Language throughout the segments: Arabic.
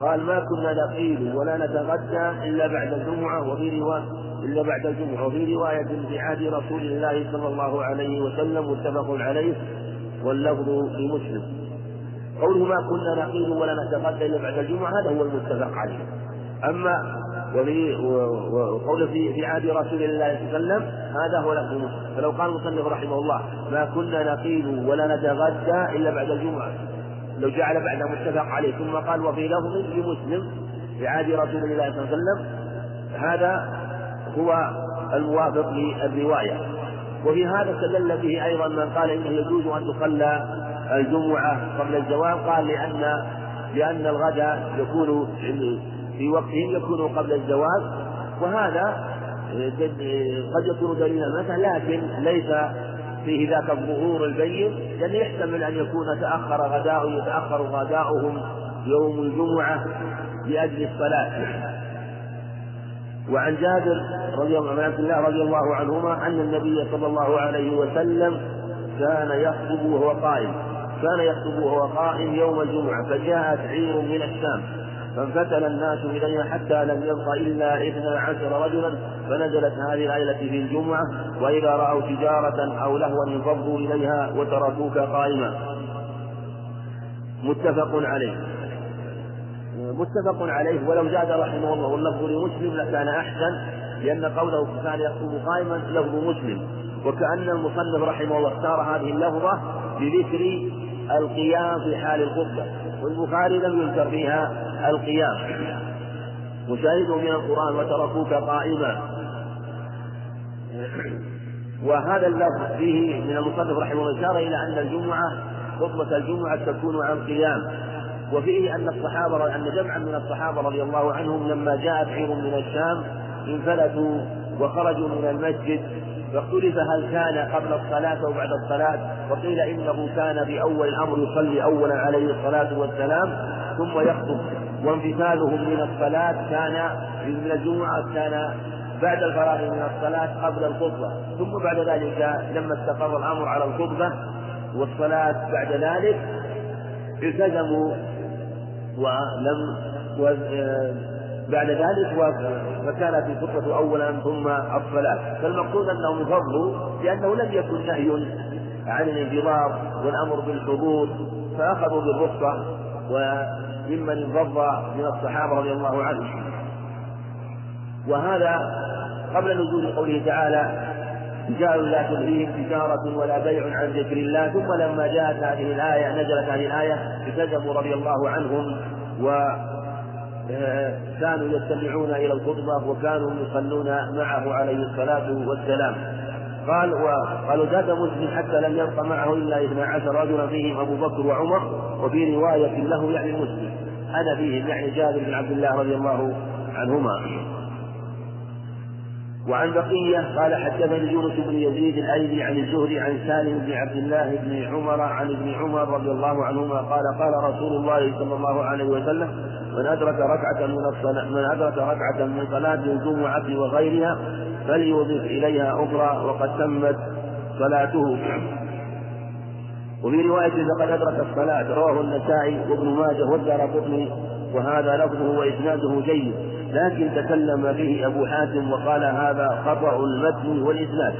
قال ما كنا نقيل ولا نتغدى إلا بعد الجمعة وفي رواية إلا بعد الجمعة وفي رواية في عهد رسول الله صلى الله عليه وسلم متفق عليه واللفظ لمسلم. قوله ما كنا نقيل ولا نتغدى إلا بعد الجمعة هذا هو المتفق عليه. أما وفي وقول في في عهد رسول الله صلى الله عليه وسلم هذا هو لفظ مسلم. فلو قال المصنف رحمه الله ما كنا نقيل ولا نتغدى إلا بعد الجمعة لو جعل بعد متفق عليه ثم قال وفي لفظ لمسلم في عهد رسول الله صلى الله عليه وسلم هذا هو الموافق للرواية. وفي هذا استدل به أيضا من قال إنه يجوز أن تصلى الجمعة قبل الزوال قال لأن لأن الغداء يكون في وقته يكون قبل الزواج وهذا قد يكون دليلا مثلا لكن ليس فيه ذاك الظهور البين لأن يحتمل أن يكون تأخر غداء يتأخر غداؤهم يوم الجمعة لأجل الصلاة. وعن جابر رضي الله عن الله رضي الله عنهما أن النبي صلى الله عليه وسلم كان يخطب وهو قائم كان يخطب وهو قائم يوم الجمعة فجاءت عير من الشام. فانفتل الناس إليها حتى لم يبق إلا اثنا عشر رجلا فنزلت هذه الآية في الجمعة وإذا رأوا تجارة أو لهوا انفضوا إليها وتركوك قائما. متفق عليه. متفق عليه. ولو زاد رحمه الله اللفظ لمسلم لكان أحسن لأن قوله كان يخطب قائما لفظ مسلم. وكأن المصنف رحمه الله اختار هذه اللفظة بذكر القيام في حال الخطبة. والبخاري لم يذكر فيها القيام. وشاهد من القرآن وتركوك قائما. وهذا اللفظ فيه من المصنف رحمه الله إشارة إلى أن الجمعة خطبة الجمعة تكون عن قيام. وفيه أن الصحابة أن جمعا من الصحابة رضي الله عنهم لما جاءت عير من الشام انفلتوا وخرجوا من المسجد فاختلف هل كان قبل الصلاة أو بعد الصلاة وقيل إنه كان بأول الأمر يصلي أولا عليه الصلاة والسلام ثم يخطب. وانفتالهم من الصلاة كان من الجمعة كان بعد الفراغ من الصلاة قبل الخطبة. ثم بعد ذلك لما استقر الأمر على الخطبة والصلاة بعد ذلك التزموا ولم بعد ذلك فكانت الخطبة أولا ثم الصلاة فالمقصود أنهم فضلوا لأنه لم يكن نهي عن الانتظار والأمر بالحضور فأخذوا بالرخصة وممن انفض من الصحابة رضي الله عنهم. وهذا قبل نزول قوله تعالى رجال لا تلهيهم تجارة ولا بيع عن ذكر الله. ثم لما جاءت هذه الآية نزلت هذه الآية التزموا رضي الله عنهم و كانوا يستمعون إلى الخطبة وكانوا يصلون معه عليه الصلاة والسلام. قال وقالوا زاد مسلم حتى لم يبق معه إلا اثنا عشر رجلا فيهم أبو بكر وعمر وفي رواية له يعني مسلم. أنا فيهم يعني جابر بن عبد الله رضي الله عنهما. وعن بقية قال حدثني يونس بن يزيد الأيلي عن الزهري عن سالم بن عبد الله بن عمر عن ابن عمر رضي الله عنهما قال قال رسول الله صلى الله عليه وسلم من أدرك ركعة من الصلاة من أدرك ركعة من صلاة الجمعة وغيرها فليضف إليها أخرى وقد تمت صلاته. وفي رواية فقد أدرك الصلاة رواه النسائي وابن ماجه والدار قطني. وهذا لفظه وإسناده جيد لكن تكلم به أبو حاتم وقال هذا خطأ المتن والإسناد.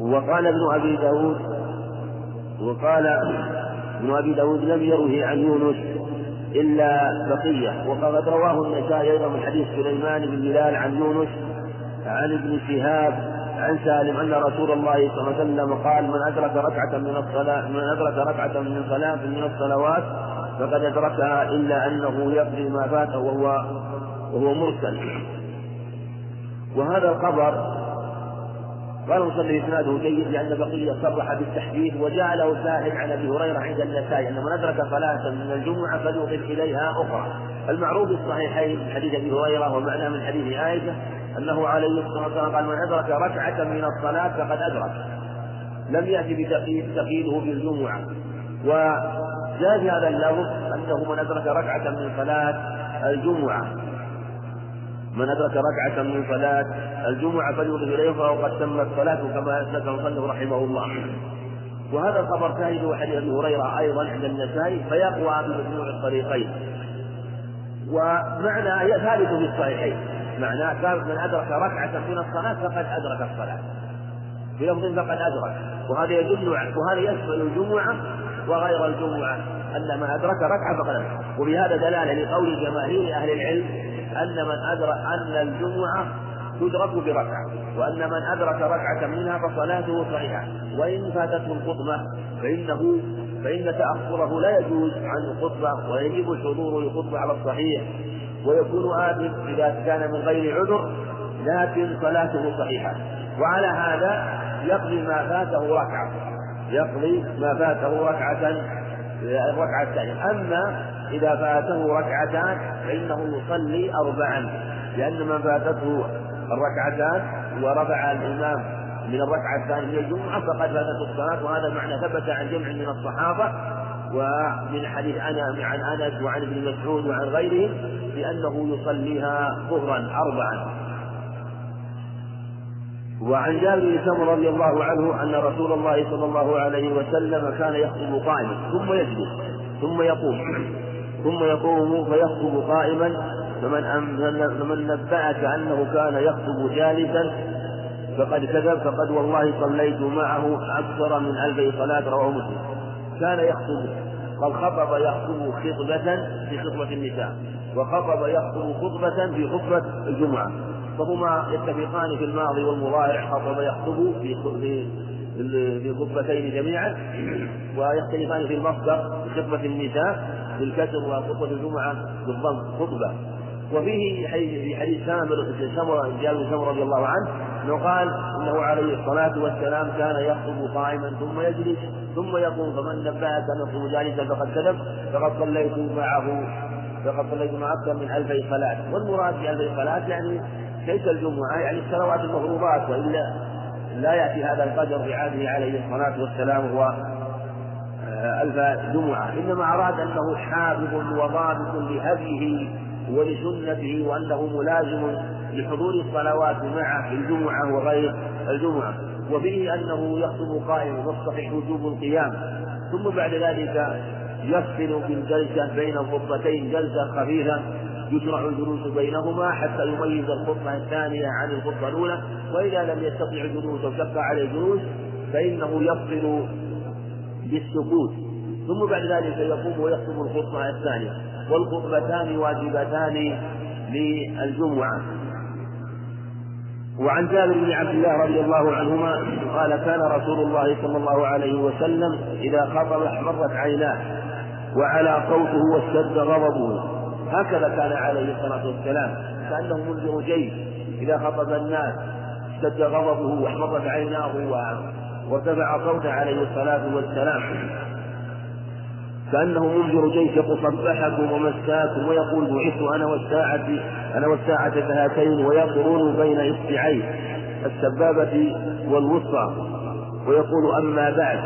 وقال ابن أبي داود وقال ابن أبي داود لم يروه عن يونس إلا بقية وقد رواه النسائي أيضا من حديث سليمان بن بلال عن يونس عن ابن شهاب عن سالم أن رسول الله صلى الله عليه وسلم قال من أدرك ركعة من الصلاة من أدرك ركعة من صلاة من الصلوات فقد أدركها إلا أنه يقضي ما فاته وهو وهو مرسل. وهذا الخبر قال المصلي إسناده جيد لأن بقية صرح بالتحديث وجاء له شاهد عن أبي هريرة عند النسائي أن من أدرك صلاة من الجمعة فليضف إليها أخرى. المعروف في الصحيحين من حديث أبي هريرة ومعناه من حديث عائشة أنه عليه الصلاة والسلام قال من أدرك ركعة من الصلاة فقد أدرك. لم يأتي بتقييد تقييده بالجمعه وجاء في هذا اللفظ أنه من أدرك ركعة من صلاة الجمعة. من أدرك ركعة من صلاة الجمعة فليضف إليه فهو قد تمت صلاته كما أسلك المصنف رحمه الله. وهذا الخبر شاهد حديث أبي هريرة أيضا عند النسائي فيقوى بمجموع الطريقين. ومعنى ثابت في الصحيحين. معناه ثابت من أدرك ركعة من الصلاة فقد أدرك الصلاة. بلفظ فقد أدرك. وهذا يدل وهذا يشمل الجمعة وغير الجمعة أن من أدرك ركعة فقد أدرك. وبهذا دلالة لقول جماهير أهل العلم أن من أدرك أن الجمعة تدرك بركعة وأن من أدرك ركعة منها فصلاته صحيحة. وإن فاتته الخطبة فإنه فإن تأخره لا يجوز عن الخطبة ويجب حضور الخطبة على الصحيح. ويكون آثم إذا كان من غير عذر لكن صلاته صحيحة. وعلى هذا يقضي ما فاته ركعة. يقضي ما فاته ركعة الركعة الثانية أما إذا فاته ركعتان فإنه يصلي أربعا لأن من فاتته الركعتان ورفع الإمام من الركعة الثانية الجمعة فقد فاتته الصلاة وهذا معنى ثبت عن جمع من الصحابة ومن حديث أنا عن أنس وعن ابن مسعود وعن غيرهم بأنه يصليها ظهرا أربعا. وعن جابر بن سمر رضي الله عنه أن رسول الله صلى الله عليه وسلم كان يخطب قائما ثم يجلس ثم يقوم ثم يقوم فيخطب قائما. فمن فمن نبأك أنه كان يخطب جالسا فقد كذب فقد والله صليت معه أكثر من ألف صلاة رواه مسلم. كان يخطب قد خطب يخطب خطبة في خطبة النساء وخطب يخطب خطبة في خطبة الجمعة. فهما يتفقان في الماضي والمضارع خطب يخطب في في خطبتين جميعا ويختلفان في المصدر في خطبة النساء بالكسر وخطبة الجمعة بالضم خطبة. وفيه في حديث سامر سمرة جابر سمرة رضي الله عنه إنه قال إنه عليه الصلاة والسلام كان يخطب قائما ثم يجلس ثم يقوم فمن نبهك أن يخطب جالسا فقد كذب فقد صليت معه فقد صليت مع أكثر من ألفي صلاة. والمراد بألفي صلاة يعني ليس الجمعة يعني الصلوات المفروضات وإلا لا يأتي هذا القدر بعهده عليه الصلاة والسلام هو آه، ألف جمعة. إنما أراد أنه حافظ وضابط لهديه ولسنته وأنه ملازم لحضور الصلوات معه في الجمعة وغير الجمعة. وفيه أنه يخطب قائما والصحيح وجوب القيام. ثم بعد ذلك يفصل بالجلسة بين الخطبتين جلسة خفيفة يشرع الجلوس بينهما حتى يميز الخطبة الثانية عن الخطبة الأولى وإذا لم يستطع الجلوس أو شق عليه الجلوس فإنه يفصل بالسكوت. ثم بعد ذلك يقوم ويخطب الخطبة الثانية والخطبتان واجبتان للجمعة. وعن جابر بن عبد الله رضي الله عنهما قال كان رسول الله صلى الله عليه وسلم إذا خطب احمرت عيناه وعلى صوته واشتد غضبه. هكذا كان عليه الصلاة والسلام كأنه منذر جيش إذا خطب الناس اشتد غضبه واحمرت عيناه وارتفع صوته عليه الصلاة والسلام. كأنه منذر جيش يصبحكم ومساكم ويقول بعثت أنا والساعة أنا والساعة كهاتين ويقرون بين إصبعين السبابة والوسطى ويقول أما بعد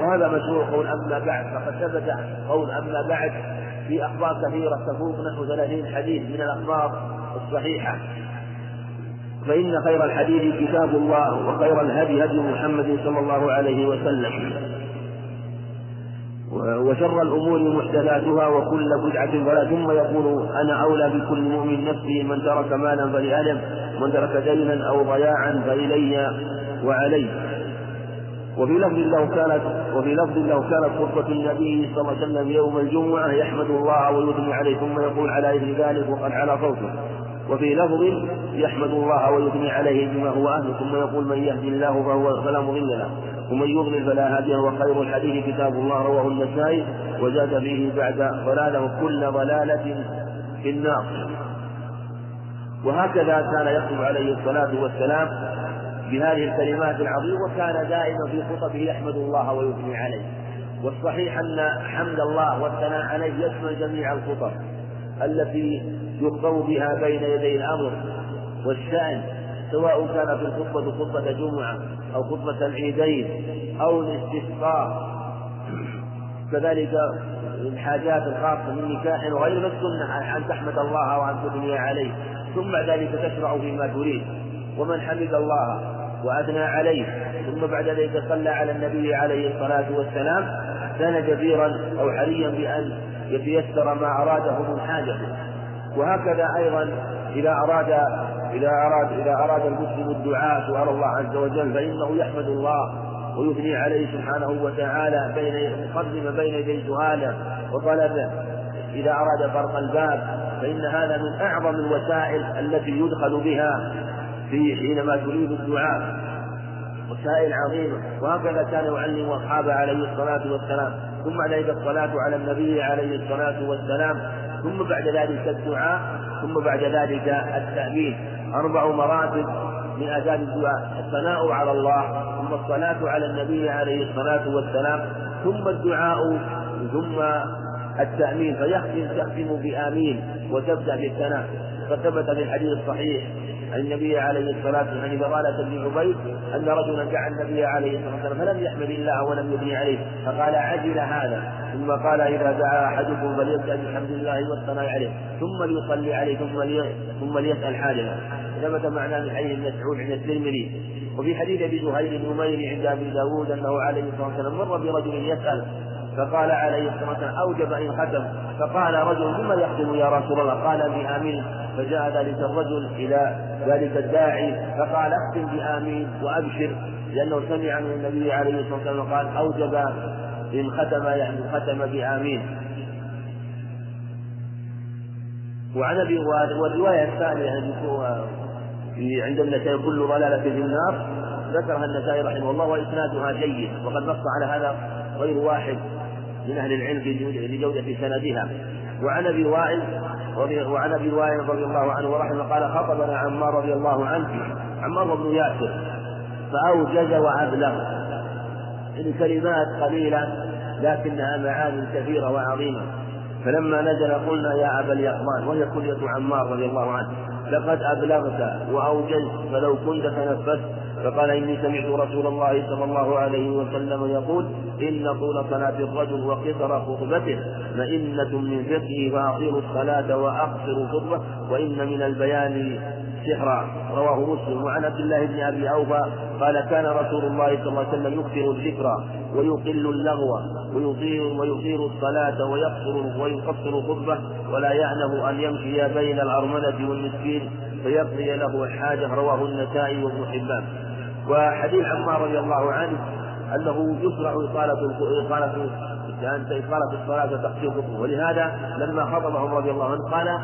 وهذا مشهور قول أما بعد فقد ثبت قول أما بعد. في أخبار كثيرة تفوق نحو ثلاثين حديث من الأخبار الصحيحة. فإن خير الحديث كتاب الله وخير الهدي هدي محمد صلى الله عليه وسلم. وشر الأمور محدثاتها وكل بدعة ضلالة. ثم يقول أنا أولى بكل مؤمن نفسه من ترك مالا فلأهله ومن ترك دينا أو ضياعا فإلي وعلي وفي لفظ له كانت وفي لفظ له كانت خطبة النبي صلى الله عليه وسلم يوم الجمعة يحمد الله ويثني عليه ثم يقول على إثر ذلك وقد على صوته. وفي لفظ يحمد الله ويثني عليه بما هو أهله ثم يقول من يهدي الله فهو فلا مضل له ومن يضلل فلا هادي له. وخير الحديث كتاب الله رواه النسائي وزاد فيه بعد ضلاله كل ضلالة في النار. وهكذا كان يخطب عليه الصلاة والسلام بهذه الكلمات العظيمة وكان دائما في خطبه يحمد الله ويثني عليه. والصحيح أن حمد الله والثناء عليه يشمل جميع الخطب التي يخطب بها بين يدي الأمر والشأن سواء كان في الخطبة خطبة جمعة أو خطبة العيدين أو الاستسقاء. كذلك الحاجات الخاصة من نكاح وغير السنة أن تحمد الله وأن تثني عليه ثم بعد ذلك تشرع فيما تريد. ومن حمد الله وأثنى عليه. ثم بعد ذلك صلى على النبي عليه الصلاة والسلام كان جديرا أو حريا بأن يتيسر ما أراده من حاجته وهكذا أيضا إذا أراد إذا أراد إذا أراد المسلم الدعاء سؤال الله عز وجل فإنه يحمد الله ويثني عليه سبحانه وتعالى بين مقدم بين يدي سؤاله وطلبه. إذا أراد فرق الباب فإن هذا من أعظم الوسائل التي يدخل بها في حينما تريد الدعاء. وسائل عظيمة. وهكذا كان يعلم أصحابه عليه الصلاة والسلام. ثم عليك الصلاة على النبي عليه الصلاة والسلام. ثم بعد ذلك الدعاء. ثم بعد ذلك التأمين. أربع مراتب من آداب الدعاء. الثناء على الله. ثم الصلاة على النبي عليه الصلاة والسلام. ثم الدعاء. ثم التأمين فيختم تختم بآمين وتبدأ بالثناء فثبت في الحديث الصحيح عن النبي عليه الصلاة والسلام عن ضلالة بن عبيد أن رجلا دعا النبي عليه الصلاة والسلام فلم يحمد الله ولم يثني عليه. فقال عجل هذا. ثم قال إذا دعا أحدكم فليبدأ بحمد الله والثناء عليه. ثم ليصلي عليه ثم ثم ليسأل حاجته ثبت معناه من حديث مسعود عند الترمذي. وفي حديث أبي زهير النميري عند أبي داود أنه عليه الصلاة والسلام مر برجل يسأل فقال عليه الصلاة والسلام أوجب إن ختم فقال رجل ثم يختم يا رسول الله؟ قال بآمين. فجاء ذلك الرجل إلى ذلك الداعي فقال اختم بآمين وأبشر. لأنه سمع من النبي عليه الصلاة والسلام قال أوجب إن ختم يعني ختم بآمين. وعن أبي والرواية الثانية في عند النسائي كل ضلالة في النار. ذكرها النسائي رحمه الله وإسنادها جيد وقد نص على هذا غير واحد. من أهل العلم لجودة سندها. وعن أبي وائل وعن أبي وائل رضي الله عنه ورحمه قال خطبنا عمار رضي الله عنه. عمار بن ياسر. فأوجز وأبلغ. الكلمات قليلة لكنها معاني كثيرة وعظيمة. فلما نزل قلنا يا أبا اليقظان وهي كلية عمار رضي الله عنه لقد أبلغت وأوجزت فلو كنت تنفست فقال إني سمعت رسول الله صلى الله عليه وسلم يقول إن طول صلاة الرجل وقصر خطبته مئنة من فقهه فأطيلوا الصلاة وأقصروا خطبة وإن من البيان سحرا رواه مسلم. وعن عبد الله بن أبي أوفى قال كان رسول الله صلى الله عليه وسلم يكثر الذكر ويقل اللغو ويطير ويطير الصلاة ويقصر ويقصر خطبة ولا يعنه أن يمشي بين الأرملة والمسكين فيقضي له الحاجة. رواه النسائي وابن حبان. وحديث عمار رضي الله عنه أنه يشرع إطالة إطالة إطالة الصلاة وتقصير خطبة ولهذا لما خطبهم رضي الله عنه قال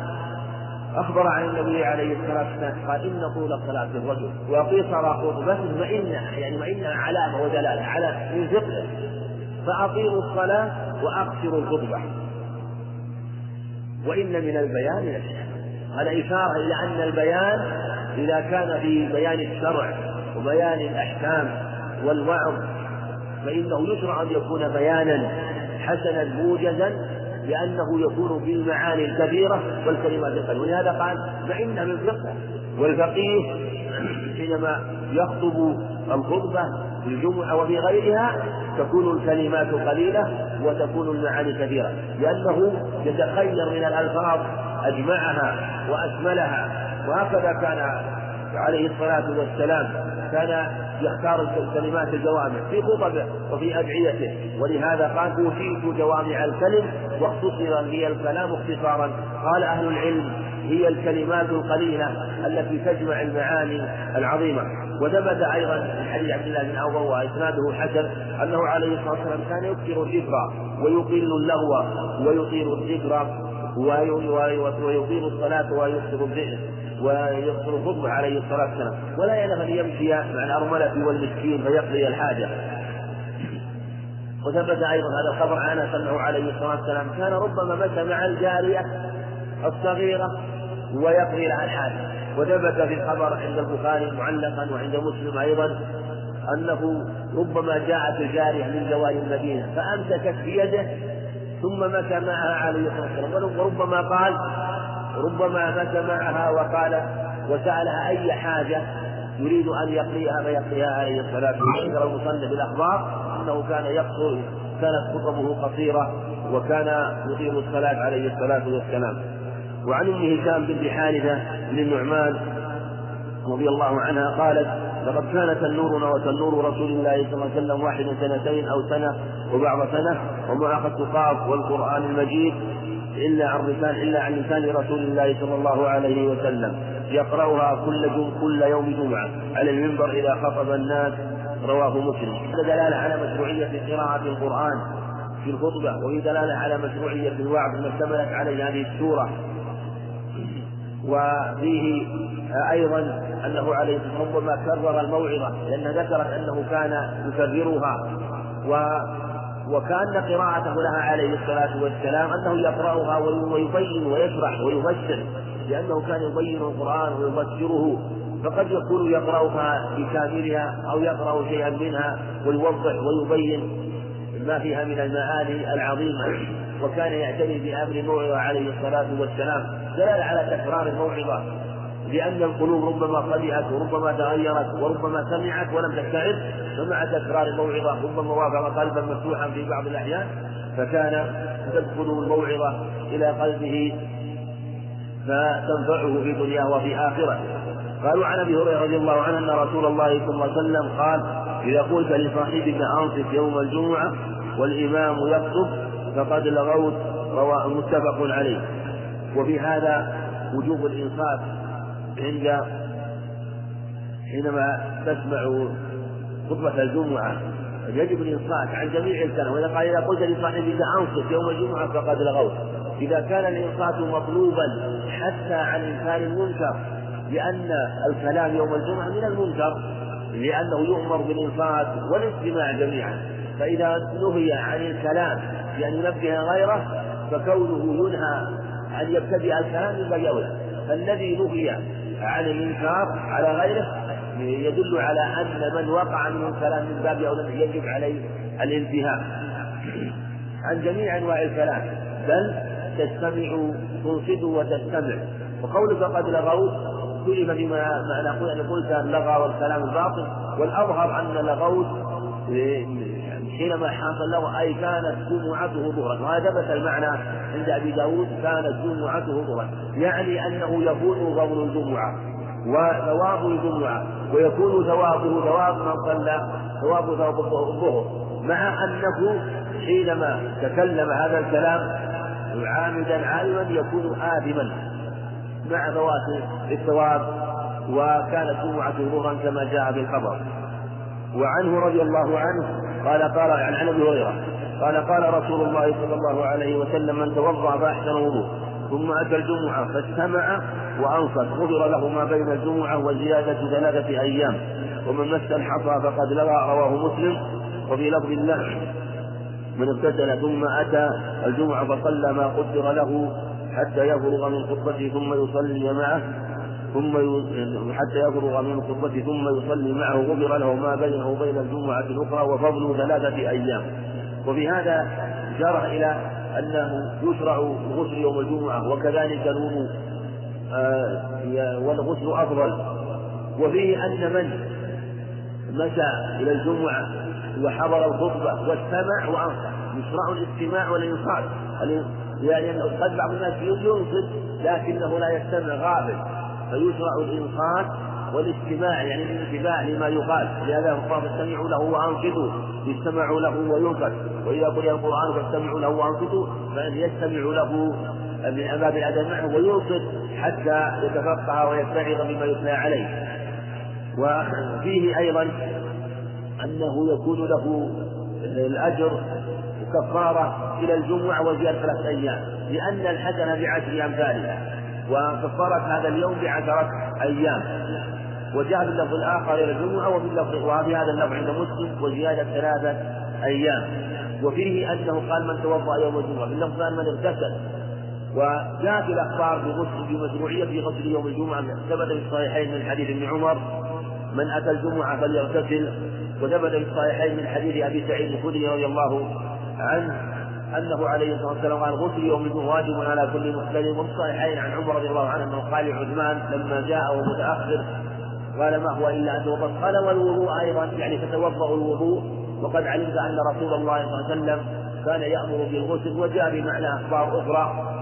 أخبر عن النبي عليه الصلاة والسلام قال إن طول صلاة الرجل وقصر خطبته فإنها يعني وإنها علامة ودلالة على من فقهه فأطيلوا الصلاة وأقصروا الخطبة. وإن من البيان هذا إشارة إلى أن البيان إذا كان في بيان الشرع وبيان الأحكام والوعظ فإنه يشرع أن يكون بيانا حسنا موجزا لأنه يكون في المعاني الكبيرة والكلمات القليلة. ولهذا قال فإن من فقه والفقيه حينما يخطب الخطبة في الجمعة وفي غيرها تكون الكلمات قليلة وتكون المعاني كثيرة لأنه يتخير من الألفاظ أجمعها وأشملها. وهكذا كان عليه الصلاة والسلام كان يختار الكلمات الجوامع في خطبه وفي أدعيته. ولهذا قال أوتيت جوامع الكلم واختصر لي الكلام اختصارا. قال أهل العلم هي الكلمات القليلة التي تجمع المعاني العظيمة. وثبت أيضا في حديث عبد الله بن عوف وإسناده حسن أنه عليه الصلاة والسلام كان يكثر الذكر ويقل اللغو ويطيل الذكر ويطيل الصلاة ويكثر الذكر. الخطبة عليه الصلاة والسلام. ولا ينبغي أن يمشي مع الأرملة والمسكين فيقضي الحاجة. وثبت أيضا هذا الخبر عن أنس عليه الصلاة والسلام كان ربما مشى مع الجارية الصغيرة ويقضي لها الحاجة. وثبت في الخبر عند البخاري معلقا وعند مسلم أيضا أنه ربما جاءت الجارية من زوال المدينة فأمسكت بيده ثم مشى معها عليه الصلاة والسلام. وربما قال ربما مشى معها وقال وسألها أي حاجة يريد أن يقضيها فيقضيها عليه الصلاة والسلام. ذكر المصنف الأخبار أنه كان يقصر كانت خطبه قصيرة وكان يطيل الصلاة عليه الصلاة والسلام. وعن أم هشام بنت حارثة بن النعمان رضي الله عنها قالت لقد كان تنورنا وتنور رسول الله صلى الله عليه وسلم واحدا سنتين أو سنة وبعض سنة ومعها التقاط والقرآن المجيد إلا عن لسان إلا عن لسان رسول الله صلى الله عليه وسلم. يقرأها كل كل يوم جمعة على المنبر إذا خطب الناس. رواه مسلم. هذا دلالة على مشروعية قراءة القرآن في الخطبة وهي دلالة على مشروعية الوعظ ما اشتملت عليه هذه السورة. وفيه أيضا أنه عليه الصلاة ربما كرر الموعظة لأنها ذكرت أنه كان يكررها. و وكأن قراءته لها عليه الصلاة والسلام أنه يقرأها ويبين ويشرح ويفسر لأنه كان يبين القرآن ويفسره. فقد يكون يقرأها بكاملها أو يقرأ شيئا منها ويوضح ويبين ما فيها من المعاني العظيمة. وكان يعتني بأمر الموعظة عليه الصلاة والسلام دلالة على تكرار الموعظة. لأن القلوب ربما خدعت وربما تغيرت وربما سمعت ولم تستعد فمع تكرار الموعظة ربما وافق قلبا مفتوحا في بعض الأحيان فكان تدخل الموعظة إلى قلبه فتنفعه في دنياه وفي آخرته قالوا عن أبي هريرة رضي الله عنه أن رسول الله صلى الله عليه وسلم قال إذا قلت لصاحبك أنصت يوم الجمعة والإمام يخطب فقد لغوت. رواه متفق عليه. وفي هذا وجوب الإنصات عند حينما تسمع خطبة الجمعة يجب الإنصات عن جميع الكلام. وإذا قال إذا قلت لصاحبك أنصت يوم الجمعة فقد لغوت. إذا كان الإنصات مطلوبا حتى عن إنكار المنكر لأن الكلام يوم الجمعة من المنكر لأنه يؤمر بالإنصات والاستماع جميعا. فإذا نهي عن الكلام بأن ينبه غيره فكونه ينهى أن يبتدئ الكلام باب أولى فالذي نهي عن الإنكار على غيره يدل على أن من وقع منه الكلام من باب أولى يجب عليه الانتهاء عن جميع أنواع الكلام بل تستمع تنصت وتستمع. وقولك قد لغوت اختلف فيما معنى أن قلت اللغى والكلام الباطل والأظهر أن لغوت حينما حصل له؟ أي كانت جمعته ظهرا وهذا ثبت المعنى عند أبي داود كانت جمعته ظهرا يعني أنه يكون فضل الجمعة وثواب الجمعة ويكون ثوابه ثواب من صلى ثواب ثواب الظهر. مع أنه حينما تكلم هذا الكلام عامدا عالما يكون آثما مع فوات الثواب وكانت جمعته ظهرا كما جاء في الخبر وعنه رضي الله عنه قال قال عن عن أبي هريرة قال قال رسول الله صلى الله عليه وسلم من توضأ فأحسن وضوء ثم أتى الجمعة فاستمع وأنصت غفر له ما بين الجمعة وزيادة ثلاثة أيام. ومن مس الحصى فقد لغى رواه مسلم. وفي لفظ الله من اغتسل ثم أتى الجمعة فصلى ما قدر له حتى يفرغ من خطبته ثم يصلي معه. ثم حتى يفرغ من خطبته ثم يصلي معه غفر له ما بينه وبين الجمعة الأخرى وفضل ثلاثة أيام. وفي هذا إلى أنه يشرع الغسل يوم الجمعة وكذلك الوضوء آه والغسل أفضل. وفيه أن من مشى إلى الجمعة وحضر الخطبة واستمع وأنصت. يشرع الاستماع والإنصات. يعني قد بعض الناس ينصت لكنه لا يستمع غافل. فيشرع الإنصات والاستماع يعني الانتباه لما يقال. لهذا قال فاستمعوا له وأنصتوا. يستمعوا له وينصت وإذا قرئ القرآن فاستمعوا له وأنصتوا فإن يستمع له من أمام الأدب معه وينصت حتى يتفقه ويتعظ بما يثنى عليه. وفيه أيضا أنه يكون له الأجر كفارة إلى الجمعة وزيادة ثلاثة أيام لأن الحسنة بعشر أمثالها وكفارة هذا اليوم بعشرة أيام. وجاء في اللفظ الآخر إلى الجمعة وفي اللفظ وفي هذا اللفظ عند مسلم وزيادة ثلاثة أيام. وفيه أنه قال من توضأ يوم الجمعة. في اللفظ من اغتسل. وجاء في الأخبار بغسل بمشروعية في غسل يوم الجمعة ثبت في الصحيحين من حديث ابن عمر من أتى الجمعة فليغتسل. وثبت في الصحيحين من حديث أبي سعيد الخدري رضي الله عنه أنه عليه الصلاة والسلام قال غسل يوم الجمعة واجب على كل محتلم وفي الصحيحين عن عمر رضي الله عنه أنه قال لعثمان لما جاء وهو متأخر قال ما هو إلا أن توضأ قال والوضوء أيضا يعني تتوضأ الوضوء وقد علمت أن رسول الله صلى الله عليه وسلم كان يأمر بالغسل وجاء بمعنى أخبار أخرى.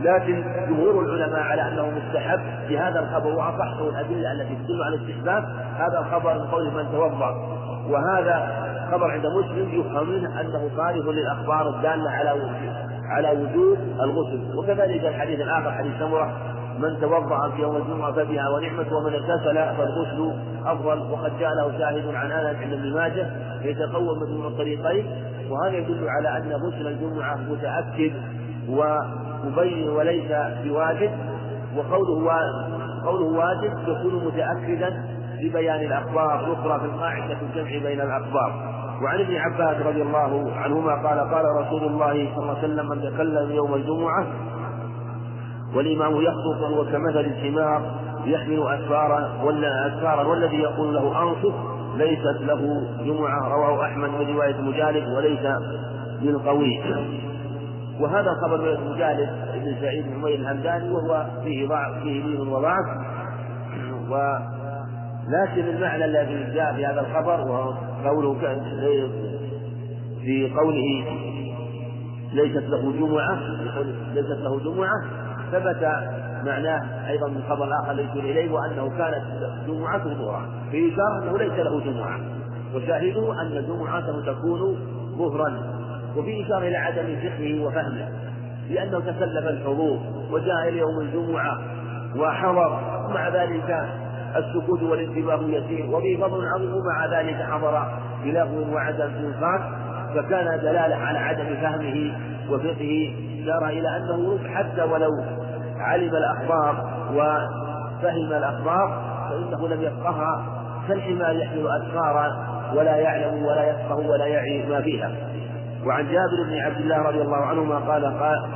لكن جمهور العلماء على أنه مستحب في هذا الخبر واصحه الأدلة التي تدل على الاستحباب هذا الخبر من قول من توضأ. وهذا خبر عند مسلم يفهم منه أنه خالف للأخبار الدالة على على وجوب الغسل وكذلك الحديث الآخر حديث سمرة من توضأ في يوم الجمعة فبها ونعمة ومن اغتسل فالغسل أفضل. وقد جاء له شاهد عن أنس عند ابن ماجه يتقوى من الطريقين. وهذا يدل على أن غسل الجمعة متأكد ومبين وليس بواجب. وقوله قوله واجب يكون متأكدا لبيان الأخبار الأخرى في القاعدة الجمع بين الأخبار. وعن ابن عباس رضي الله عنهما قال قال رسول الله صلى الله عليه وسلم من تكلم يوم الجمعة والإمام يخطب وهو كمثل الحمار يحمل أسفارا ولا أسفارا والذي يقول له أنصت ليست له جمعة. رواه أحمد من رواية مجالد وليس بالقوي وهذا الخبر من مجالد بن سعيد بن عمير الهمداني وهو فيه ضعف فيه لين وضعف. و لكن المعنى الذي جاء في هذا الخبر وهو قوله في قوله ليست له جمعة ليست له جمعة ثبت معناه أيضا من خبر آخر يشير إليه وأنه كانت جمعته ظهرا. في إشارة أنه ليس له جمعة. وشاهدوا أن جمعته تكون ظهرا. وفي إشارة إلى عدم فقهه وفهمه. لأنه تكلف الحضور وجاء إلى يوم الجمعة وحضر. مع ذلك السكوت والانتباه يسير. وفي فضل عظيم ومع ذلك حضر بلغو وعدم انفاق فكان دلالة على عدم فهمه وفقهه إشارة إلى أنه حتى ولو علم الأخبار وفهم الأخبار فإنه لم يفقهها كالحمار يحمل أسفارا ولا يعلم ولا يفقه ولا يعي ما فيها. وعن جابر بن عبد الله رضي الله عنهما قال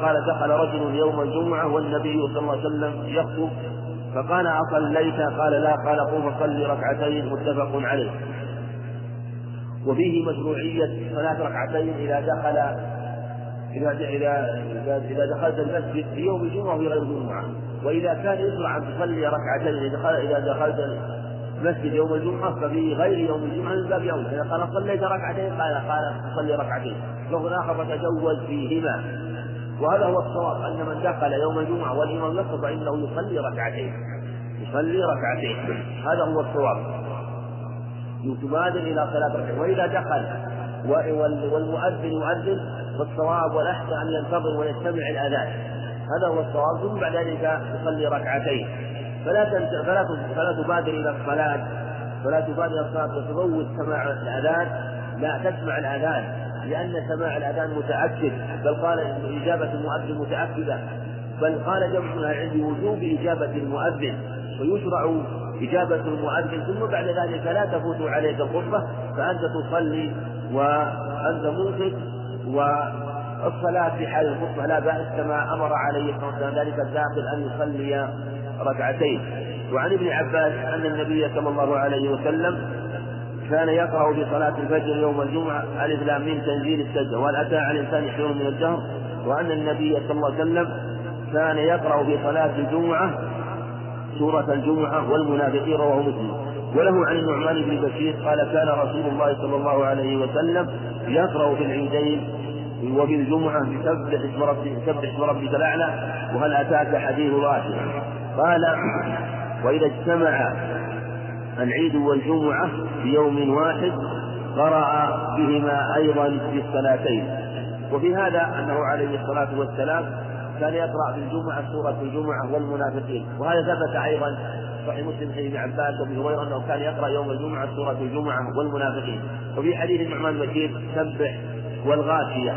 قال دخل رجل يوم الجمعة والنبي صلى الله عليه وسلم يخطب فقال أصليت؟ قال لا. قال قم فصل ركعتين متفق عليه. وفيه مشروعية صلاة ركعتين إذا دخل إذا إذا إذا دخلت المسجد في يوم الجمعة وفي غير الجمعة. وإذا كان يشرع أن تصلي ركعتين إذا دخل إذا دخلت المسجد يوم الجمعة ففي غير يوم الجمعة من باب يوم. إذا قال صليت ركعتين قال قال صلي ركعتين. لغة آخر فتجوز فيهما. وهذا هو الصواب أن من دخل يوم الجمعة والإمام يخطب فإنه يصلي ركعتين. يصلي ركعتين. هذا هو الصواب. يتبادر إلى صلاة ركعتين وإذا دخل والمؤذن يؤذن فالصواب والأحسن أن ينتظر ويستمع الأذان. هذا هو الصواب. ثم بعد ذلك يصلي ركعتين. فلا فلا فلا تبادر إلى الصلاة. فلا تبادر إلى الصلاة. وتفوت سماع الأذان. لا تسمع الأذان. لأن سماع الأذان متأكد بل قال إجابة المؤذن متأكدة بل قال جمع من العلم بوجوب إجابة المؤذن ويشرع إجابة المؤذن ثم بعد ذلك لا تفوت عليك الخطبة فأنت تصلي وأنت منصت والصلاة في حال الخطبة لا بأس كما أمر عليه والسلام ذلك الداخل أن يصلي ركعتين. وعن ابن عباس أن النبي صلى الله عليه وسلم كان يقرأ في صلاة الفجر يوم الجمعة ألف لام من تنزيل السجدة وهل أتى على الإنسان حين من الدهر وأن النبي صلى الله عليه وسلم كان يقرأ في صلاة الجمعة سورة الجمعة والمنافقين رواه مسلم. وله عن النعمان بن بشير قال كان رسول الله صلى الله عليه وسلم يقرأ في العيدين وفي الجمعة بسبح اسم ربك سبح اسم ربك الأعلى وهل أتاك حديث راشد قال وإذا اجتمع العيد والجمعة في يوم واحد قرأ بهما أيضا في الصلاتين وفي هذا أنه عليه الصلاة والسلام كان يقرأ في الجمعة سورة الجمعة والمنافقين. وهذا ثبت أيضا صحيح مسلم حديث ابن عباس وأبي هريرة أنه كان يقرأ يوم الجمعة سورة الجمعة والمنافقين. وفي حديث النعمان بشير سبح والغاشية.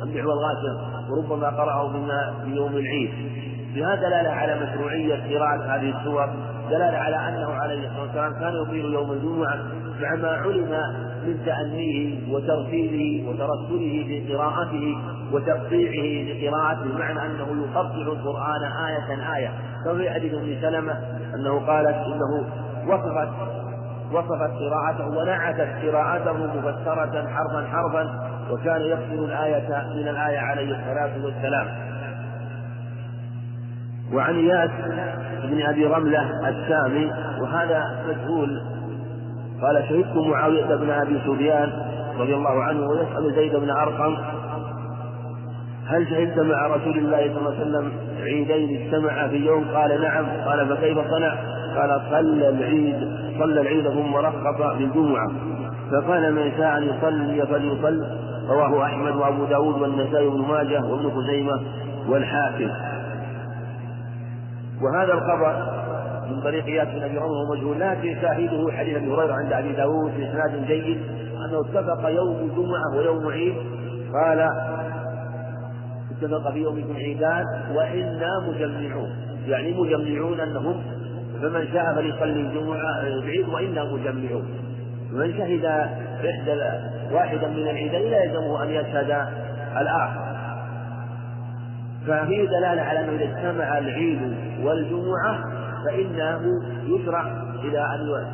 سبح والغاشية. وربما قرأه في يوم العيد. بهذا دلالة على مشروعية قراءة هذه السور دلالة على أنه عليه الصلاة والسلام كان يطيل يوم الجمعة مع ما علم من تأنيه وترتيله وترتله في قراءته وتقطيعه لقراءته بمعنى أنه يقطع القرآن آية آية. كما في حديث أم سلمة أنه قالت إنه وصفت وصفت قراءته ونعتت قراءته مفسرة حرفا حرفا وكان يفصل الآية من الآية عليه الصلاة والسلام. وعن إياس بن أبي رملة السامي وهذا مجهول. قال شهدت معاوية بن أبي سفيان رضي الله عنه ويسأل زيد بن أرقم هل شهدت مع رسول الله صلى الله عليه وسلم عيدين اجتمعا في يوم قال نعم. قال فكيف صنع قال صلى العيد صلى العيد ثم رخص بالجمعة فقال من شاء أن يصلي فليصل رواه أحمد وأبو داود والنسائي وابن ماجه وابن خزيمة والحاكم. وهذا الخبر من طريق اياس بن أبي عمر مجهول لكن شاهده حديث أبي هريرة عند أبي داود في إسناد جيد أنه اتفق يوم جمعه ويوم عيد. قال اتفق في يومكم عيدان وإنا مجمعون. يعني مجمعون أنهم فمن شاء فليصلي الجمعة العيد وإنا مجمعون. من شهد إحدى واحدا من العيدين لا يلزمه أن يشهد الآخر. ففيه دلالة على أنه إذا اجتمع العيد والجمعة فإنه يشرع إلى أن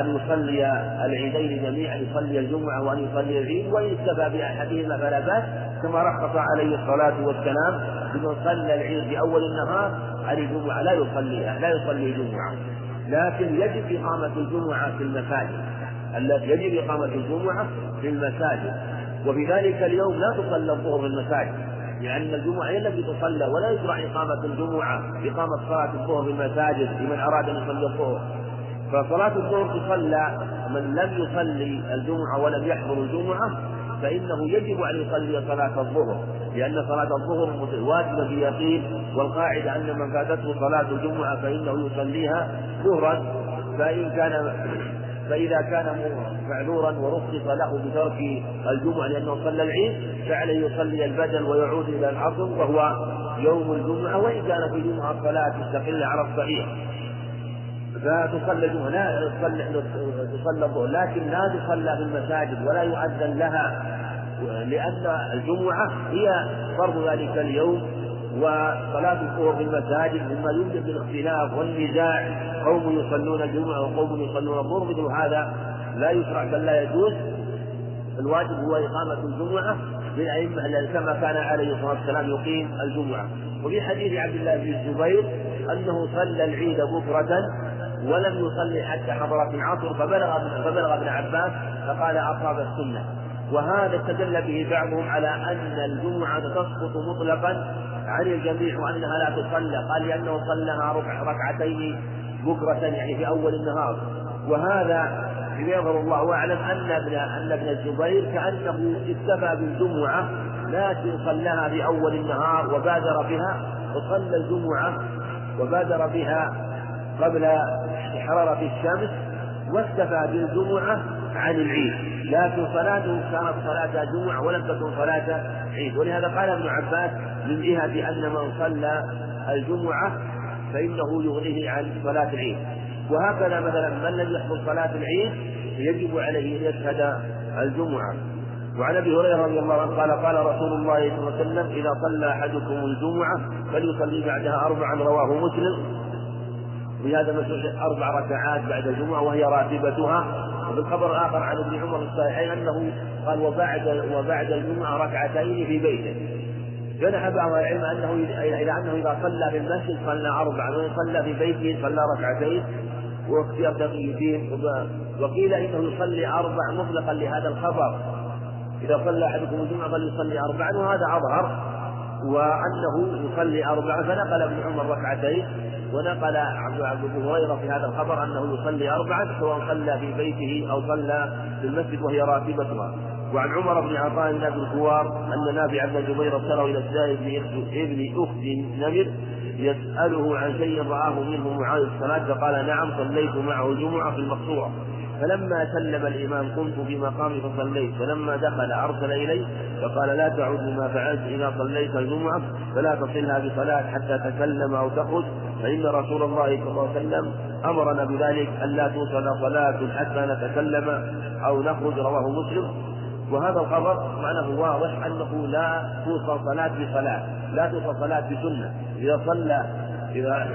أن يصلي العيدين جميعا يصلي الجمعة وأن يصلي العيد وإن اكتفى بأحدهما فلا بأس كما رخص عليه الصلاة والسلام بمن صلى العيد في أول النهار عن الجمعة لا يصليها لا يصلي الجمعة لكن يجب إقامة الجمعة في المساجد. التي يجب إقامة الجمعة في المساجد. وفي ذلك اليوم لا تصلى الظهر في المساجد. لأن الجمعة هي التي تصلى ولا يشرع إقامة الجمعة إقامة صلاة الظهر في المساجد لمن أراد أن يصلي الظهر. فصلاة الظهر تصلى من لم يصلي الجمعة ولم يحضر الجمعة فإنه يجب أن يصلي صلاة الظهر لأن صلاة الظهر واجبة بيقين والقاعدة أن من فاتته صلاة الجمعة فإنه يصليها ظهرا فإن كان فإذا كان معذورا ورخص له بترك الجمعة لأنه صلى العيد فعليه يصلي البدل ويعود إلى العصر وهو يوم الجمعة وإن كان في الجمعة صلاة مستقلة على الصحيح. فتصلى الجمعة لا تصلى الظهر لكن لا تصلى في المساجد ولا يؤذن لها لأن الجمعة هي فرض ذلك اليوم وصلاة الظهر في المساجد مما يوجد بالاختلاف والنزاع. قوم يصلون الجمعة وقوم يصلون الظهر مثل هذا لا يشرع بل لا يجوز. الواجب هو إقامة الجمعة للأئمة كما كان عليه الصلاة والسلام يقيم الجمعة. وفي حديث عبد الله بن الزبير أنه صلى العيد بكرة ولم يصلي حتى حضرت العصر فبلغ فبلغ ابن عباس فقال أصاب السنة. وهذا استدل به بعضهم على أن الجمعة تسقط مطلقا عن الجميع وأنها لا تصلى. قال لأنه صلىها ركعتين بكرة يعني في أول النهار. وهذا فيما يظهر الله أعلم أن ابن أن ابن الزبير كأنه اكتفى بالجمعة لكن صلاها في أول النهار وبادر بها وصلى الجمعة وبادر بها قبل حرارة الشمس واكتفى بالجمعة عن العيد. لكن صلاته كانت صلاة جمعة ولم تكن صلاة عيد. ولهذا قال ابن عباس من جهة أن من صلى الجمعة فإنه يغنيه عن صلاة العيد. وهكذا مثلا من لم يحضر صلاة العيد يجب عليه أن يشهد الجمعة. وعن أبي هريرة رضي الله عنه قال قال رسول الله صلى الله عليه وسلم إذا صلى أحدكم الجمعة فليصلي بعدها اربعا رواه مسلم. وهذا مسجد أربع ركعات بعد الجمعة وهي راتبتها. وفي الخبر الآخر عن ابن عمر الصحيحين أنه قال وبعد وبعد الجمعة ركعتين في بيته. جنح بعض العلم أنه إلى أنه إذا صلى في المسجد صلى أربعا وإن صلى في بيته صلى ركعتين. واختيار تقي الدين وقيل إنه يصلي أربع مطلقا لهذا الخبر. إذا صلى أحدكم الجمعة فليصلي أربعا وهذا أظهر. وأنه يصلي أربعا فنقل ابن عمر ركعتين. ونقل عبد عبد هريره في هذا الخبر أنه يصلي اربعا سواء صلى في بيته أو صلى في المسجد وهي راتبتها. وعن عمر بن عطاء بن أبي الكوار أن نافع بن جبير ارسله إلى السائب ابن أخت نمر يسأله عن شيء رآه منه معاذ الصلاه فقال نعم صليت معه الجمعة في المقصوره فلما سلم الإمام قمت في مقامي فصليت فلما دخل أرسل إلي فقال لا تعد لما فعلت إذا صليت الجمعة فلا تصلها بصلاة حتى تسلم أو تخرج. فإن رسول الله صلى الله عليه وسلم أمرنا بذلك ألا توصل صلاة حتى نتكلم أو نخرج رواه مسلم. وهذا الخبر معناه واضح أنه لا توصل صلاة بصلاة لا توصل صلاة بسنة. إذا صلى إذا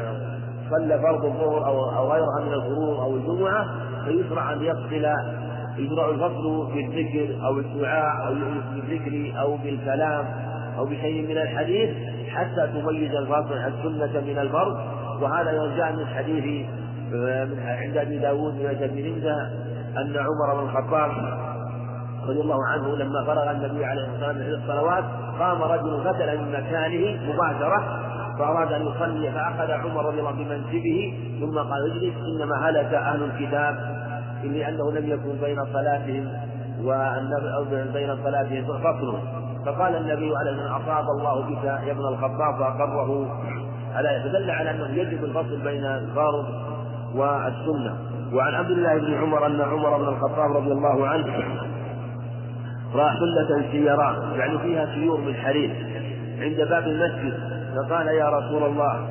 صلى فرض الظهر أو أو غيرها من الفروض أو الجمعة فيشرع أن يفصل يشرع الفصل بالذكر أو الدعاء أو بالذكر أو بالكلام أو بشيء من الحديث حتى تميز الفاصل السنة من الفرض. وهذا يرجع من حديث من عند أبي داود من أبي أن عمر بن الخطاب رضي الله عنه لما فرغ النبي عليه الصلاة والسلام من الصلوات قام رجل فتل من مكانه مباشرة. فأراد أن يصلي فأخذ عمر رضي الله بمنسبه ثم قال اجلس إنما هلك أهل الكتاب لأنه لم يكن بين صلاتهم بين الصلاة فصل فقال النبي عليه الصلاة أصاب الله بك يا ابن الخطاب فأقره. على فدل على أنه يجب الفصل بين الفرض والسنة. وعن عبد الله بن عمر أن عمر بن الخطاب رضي الله عنه رأى حلة سيراء يعني فيها سيور من حرير عند باب المسجد. فقال يا رسول الله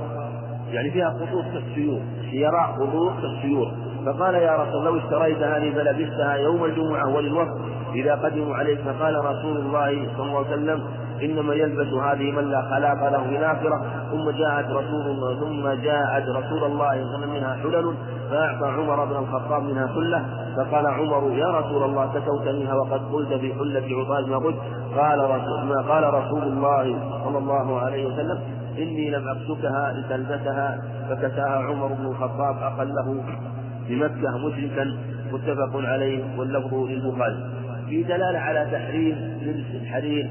يعني فيها خطوط كالسيور سيراء خطوط كالسيور فقال يا رسول لو اشتريت هذه فلبستها يوم الجمعة وللوفد إذا قدموا عليك فقال رسول الله صلى الله عليه وسلم إنما يلبس هذه من لا خلاق له في الآخرة ثم جاءت رسول الله ثم جاءت رسول الله صلى منها حلل فأعطى عمر بن الخطاب منها حلة. فقال عمر يا رسول الله كسوتنيها وقد قلت في حلة عطارد ما قلت. قال رسول ما قال رسول الله صلى الله عليه وسلم إني لم أكسكها لتلبسها. فكساها عمر بن الخطاب أخا له بمكة مشركا متفق عليه واللفظ للبخاري. في دلالة على تحريم لبس الحرير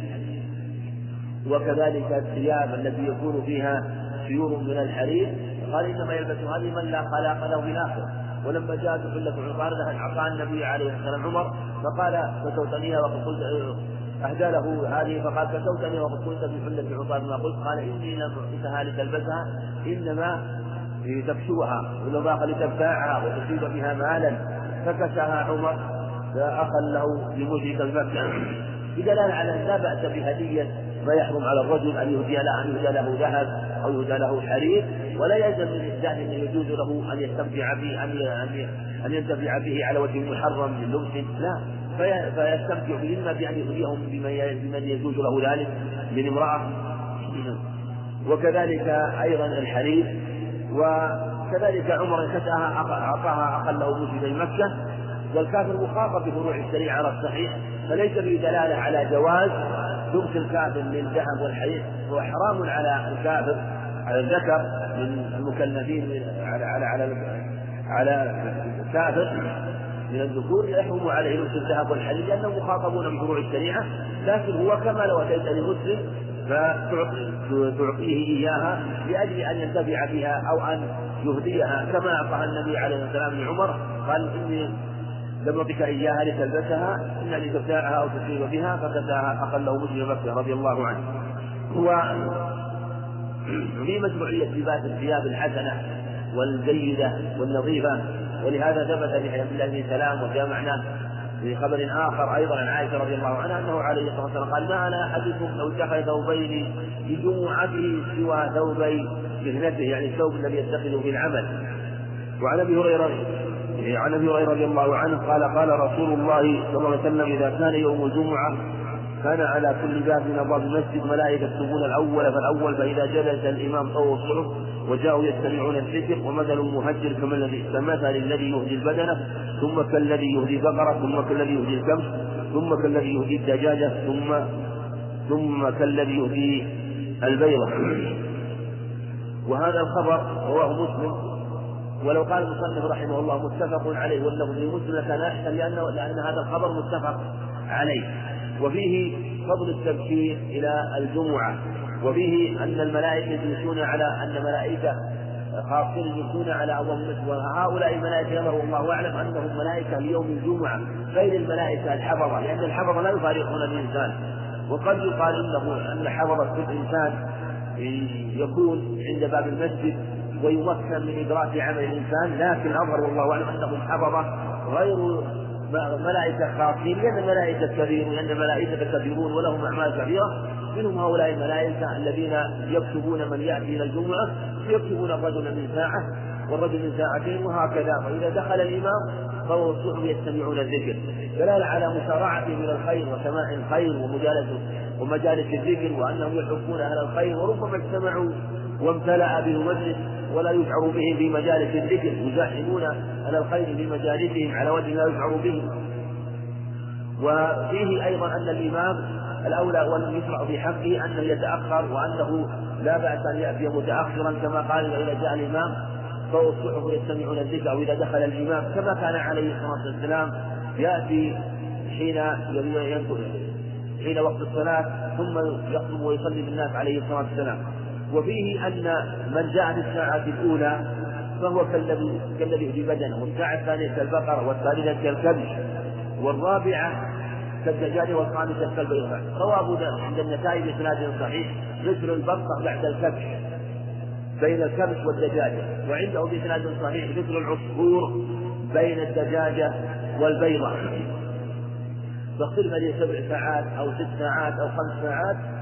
وكذلك الثياب التي يكون فيها سيور من الحرير. قال إنما يلبس هذه من لا خلاق له في ولما جاءت حلة عمر اعطاها النبي عليه الصلاة والسلام عمر فقال كسوتنيها وقد قلت أهدى له هذه. فقال كسوتني وقد قلت في حلة عطار ما قلت؟ قال إني لم اعطيكها لتلبسها إنما لتكسوها بالاضافه لتبتاعها وتصيب بها مالا. فكساها عمر فاخا له لمشرك مكه بدلاله على ان لا بأس بهدية ما يحرم على الرجل أن يهدي له أن يهدى له ذهب أو يهدى له حرير ولا يلزم من الإنسان أن يجوز له أن يستمتع به أن أن ينتفع به على وجه محرم من لبس. لا. فيستمتع به إما بأن يهديهم بمن يجوز له ذلك من امرأة. وكذلك أيضا الحرير. وكذلك عمر كساها أعطاها أخا له مسجد مكة. والكافر مخاطب بفروع الشريعة على الصحيح. فليس به دلالة على جواز لبس الكافر للذهب والحرير هو حرام على الكافر على الذكر من المكلفين على على على على الكافر. من الذكور يحرم عليه لبس الذهب والحرير لأنهم مخاطبون بفروع الشريعة لكن هو كما لو أتيت لمسلم فتعطيه إياها لأجل أن ينتفع بها أو أن يهديها كما اعطاها النبي عليه الصلاة والسلام لعمر قال إني لم يعطك إياها لتلبسها إلا لتبتاعها أو تصيب بها فكساها أخا له مسلم مكة رضي الله عنه. هو في مشروعية لباس الثياب الحسنة والجيدة والنظيفة ولهذا ثبت في حديث الله بن سلام وجاء معناه في خبر آخر أيضا عن عائشة رضي الله عنها أنه عليه الصلاة والسلام قال ما أنا أحدكم لو اتخذ ثوبين لجمعته سوى ثوبي مهنته يعني الثوب الذي يتخذه في العمل. وعن أبي هريرة عن أبي هريرة رضي الله عنه قال قال رسول الله صلى الله عليه وسلم إذا كان يوم الجمعة كان على كل باب من أبواب المسجد ملائكة يكتبون الأول فالأول فإذا جلس الإمام طوى الصحف وجاءوا يستمعون الذكر ومثل المهجر كمثل الذي يهدي البدنة ثم كالذي يهدي البقرة ثم كالذي يهدي الكبش ثم كالذي يهدي الدجاجة ثم ثم كالذي يهدي البيضة. وهذا الخبر رواه مسلم ولو قال المصنف رحمه الله متفق عليه واللفظ لمسلم لكان احسن لأنه لأن هذا الخبر متفق عليه. وفيه فضل التبشير إلى الجمعة. وفيه أن الملائكة يجلسون على أن ملائكة خاصين يجلسون على المسجد وهؤلاء الملائكة يظهر الله أعلم أنهم ملائكة ليوم الجمعة غير الملائكة الحفظه لأن الحفظه لا يفارقون الإنسان. وقد يقال انه أن حفظه الإنسان يكون عند باب المسجد ويمكن من إدراك عمل الإنسان لكن الأظهر والله أعلم أنهم حفظة غير ملائكة خاصين لأن الملائكة كبيرون لأن الملائكة كبيرون ولهم أعمال كبيرة. منهم هؤلاء الملائكة الذين يكتبون من يأتي إلى الجمعة يكتبون الرجل من ساعة والرجل من ساعتين وهكذا. فإذا دخل الإمام فهو الصحب يستمعون الذكر. دلالة على مسارعتهم إلى الخير وسماع الخير ومجالس ومجالس الذكر وأنهم يحبون أهل الخير وربما اجتمعوا وامتلأ به مجلس ولا يشعر بهم في مجالس الذكر يزاحمون على الخير في مجالسهم على وجه لا يشعر به. وفيه أيضا أن الإمام الأولى وأن يشرع في حقه أنه يتأخر وأنه لا بأس أن يأتي متأخرا كما قال إذا جاء الإمام فهو الصحف يستمعون الذكر أو إذا دخل الإمام. كما كان عليه الصلاة والسلام يأتي حين حين وقت الصلاة ثم يخطب ويصلي بالناس عليه الصلاة والسلام. وفيه أن من جاء في الساعة الأولى فهو كالذي كالذي في بدنه. والساعة الثانية كالبقرة والثالثة كالكبش والرابعة كالدجاج والخامسة كالبيضاء روى أبو عند النسائي بإسناد صحيح مثل البطة بعد الكبش بين الكبش والدجاجة وعنده بإسناد صحيح مثل العصفور بين الدجاجة والبيضة. فاختلف لي سبع ساعات أو ست ساعات أو خمس ساعات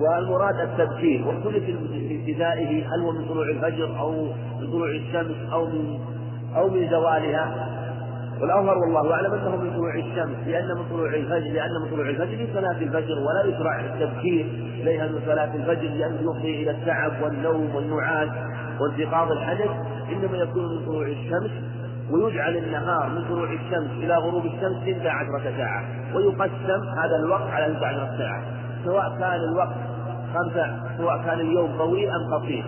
والمراد التبكير واختلف في ابتدائه هل هو من طلوع الفجر أو من طلوع الشمس أو من أو من زوالها. والأظهر والله أعلم أنه من طلوع الشمس لأن من طلوع الفجر لأن من طلوع الفجر لصلاة الفجر ولا يشرع التبكير إليها من صلاة الفجر لأنه يفضي إلى التعب والنوم والنعاس وانتقاض الحدث إنما يكون من طلوع الشمس ويجعل النهار من طلوع الشمس إلى غروب الشمس اثنتا عشرة ساعة ويقسم هذا الوقت على اثنتا عشرة ساعة. سواء كان الوقت خمسة سواء كان اليوم طويل أم قصير.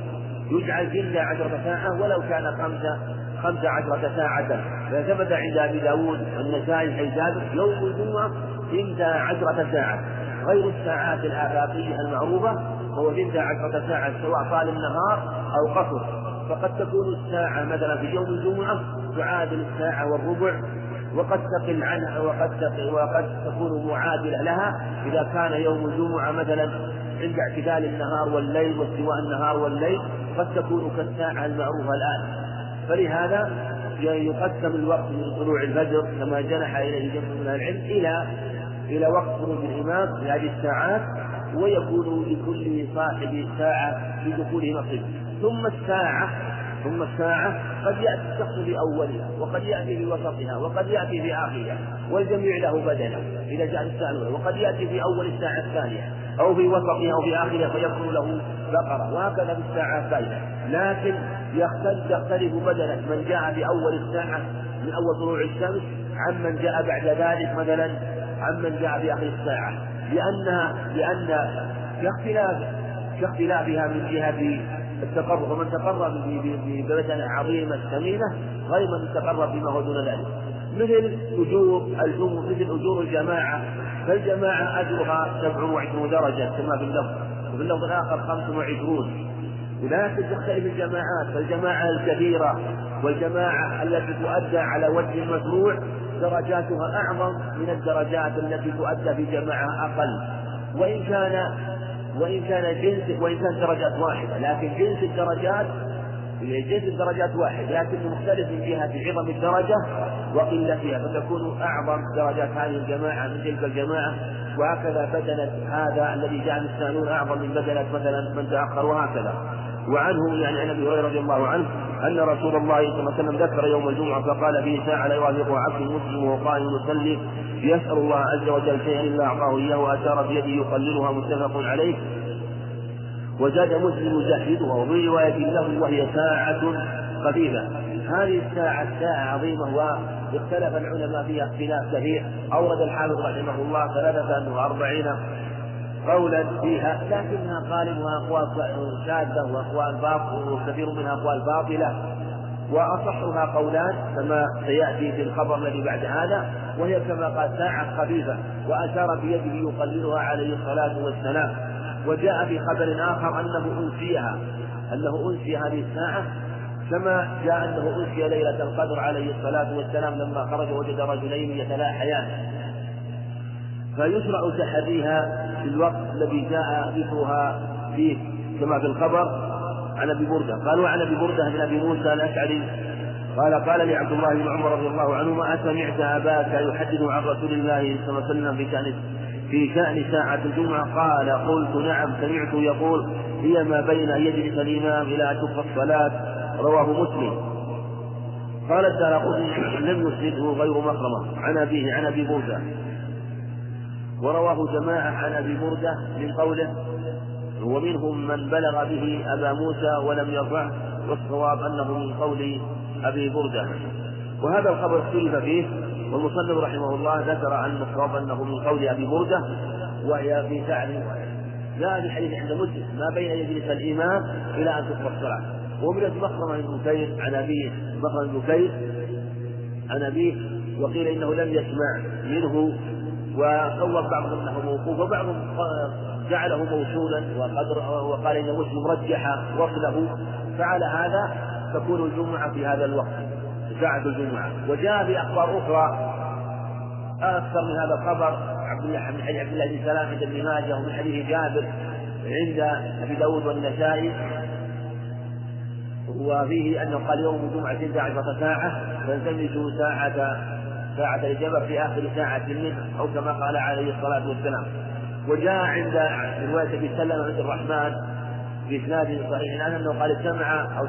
يجعل اثنتا عشرة ساعة ولو كان خمسة خمس عشرة ساعة. فثبت عند أبي داود والنسائي حيث يوم الجمعة اثنتا عشرة ساعة. غير الساعات الآفاقية المعروفة هو اثنتا عشرة ساعة سواء طال النهار أو قصر. فقد تكون الساعة مثلا في يوم الجمعة تعادل الساعة والربع وقد تقل عنها وقد تقل وقد تكون معادلة لها. إذا كان يوم الجمعة مثلا عند اعتدال النهار والليل واستواء النهار والليل قد تكون كالساعة المعروفة الآن. فلهذا يقسم الوقت من طلوع الفجر كما جنح إليه جمع من العلم إلى إلى وقت خروج الإمام في هذه الساعات ويكون لكل صاحب ساعة في دخوله نصيب ثم الساعة ثم الساعة قد يأتي الشخص في أولها وقد يأتي في وسطها وقد يأتي في آخرها والجميع له بدلا إذا جاء الساعة الأولى وقد يأتي في أول الساعة الثانية أو في وسطها أو في آخرها فيكون له بقرة وهكذا في الساعة الثالثة. لكن يختلف يختلف بدلا من جاء في أول الساعة من أول طلوع الشمس عمن جاء بعد ذلك مثلا عمن جاء في آخر الساعة. لأنها لأن كاختلاف كاختلافها من جهة التقرب ومن تقرب ببدنة عظيمة ثمينة غير من تقرب بما هو دون ذلك. مثل أجور الجمهور مثل أجور الجماعة. فالجماعة أجرها سبع وعشرون درجة كما في اللفظ. وفي اللفظ الآخر خمس وعشرون ولكن تختلف الجماعات. فالجماعة الكبيرة والجماعة التي تؤدى على وجه المشروع درجاتها أعظم من الدرجات التي تؤدى في جماعة أقل. وإن كان وإن كان جنس وإن كان درجات واحدة. لكن جنس الدرجات جنس الدرجات واحد لكن مختلف من جهة عظم الدرجة وقلتها فتكون أعظم درجات هذه الجماعة من تلك الجماعة. وهكذا بدنة هذا الذي جاء الثانون أعظم من بدنة مثلا من تأخر وهكذا وعنه يعني عن أبي هريرة رضي الله عنه أن رسول الله صلى الله عليه وسلم ذكر يوم الجمعة فقال فيه ساعه لا يوافقها عبد مسلم وهو قائم يصلي يسأل الله عز وجل شيئا إلا أعطاه إياه واشار بيده يقللها متفق عليه. وزاد مسلم يجحدها وفي رواية له وهي ساعة خفيفة. هذه الساعة ساعة عظيمة واختلف العلماء فيها اختلاف كثير. أورد الحافظ رحمه الله ثلاثة وأربعين قولا فيها لكنها غالبها أقوال شاذة وأقوال باطلة وكثير منها أقوال باطلة. وأصحها قولان كما سيأتي في الخبر الذي بعد هذا وهي كما قال ساعة خفيفة وأشار بيده يقللها عليه الصلاة والسلام. وجاء في خبر آخر أنه أنسيها أنه أنسي هذه الساعة كما جاء أنه أنسي ليلة القدر عليه الصلاة والسلام لما خرج وجد رجلين يتلاحيان. فيشرع تحريها في الوقت الذي جاء ذكرها فيه كما في الخبر عن أبي بردة. قال وعن أبي بردة بن أبي موسى الأشعري. قال قال لي عبد الله بن عمر رضي الله عنهما أسمعت أباك يحدث عن رسول الله صلى الله عليه وسلم في شأن في شأن ساعة الجمعة. قال قلت نعم سمعت يقول هي ما بين أن يجلس الإمام إلى أن تقضى الصلاة. رواه مسلم. قال الدار لم يسنده غير مخرمة عن أبيه عن أبي موسى ورواه جماعة عن أبي بردة من قوله ومنهم من بلغ به أبا موسى ولم يرفعه والصواب أنه من قول أبي بردة وهذا الخبر اختلف فيه والمصنف رحمه الله ذكر أن الصواب أنه من قول أبي بردة وهي في سعد جاء في حديث عند مسلم ما بين يجلس الإمام إلى أن تقرأ الصلاة. ومن مخرمة بن كير عن أبيه مخرمة بن كير عن أبيه وقيل إنه لم يسمع منه وصور بعضهم انه موقوف وبعضهم جعله موصولا وقدر وقال ان مسلم رجح وصله. فعلى هذا تكون الجمعة في هذا الوقت ساعة الجمعة. وجاء بأخبار أخرى أكثر من هذا الخبر عبد الله من حديث عبد الله بن سلام عند ابن ماجه ومن حديث جابر عند أبي داود والنسائي. وفيه أنه قال يوم الجمعة 12 ساعة فالتمسوا ساعة ساعة الإجابة في آخر ساعة منه أو كما قال عليه الصلاة والسلام. وجاء عند رواية أبي سلمة عند الرحمن بإسناد صحيح عنه أنه قال اجتمع أو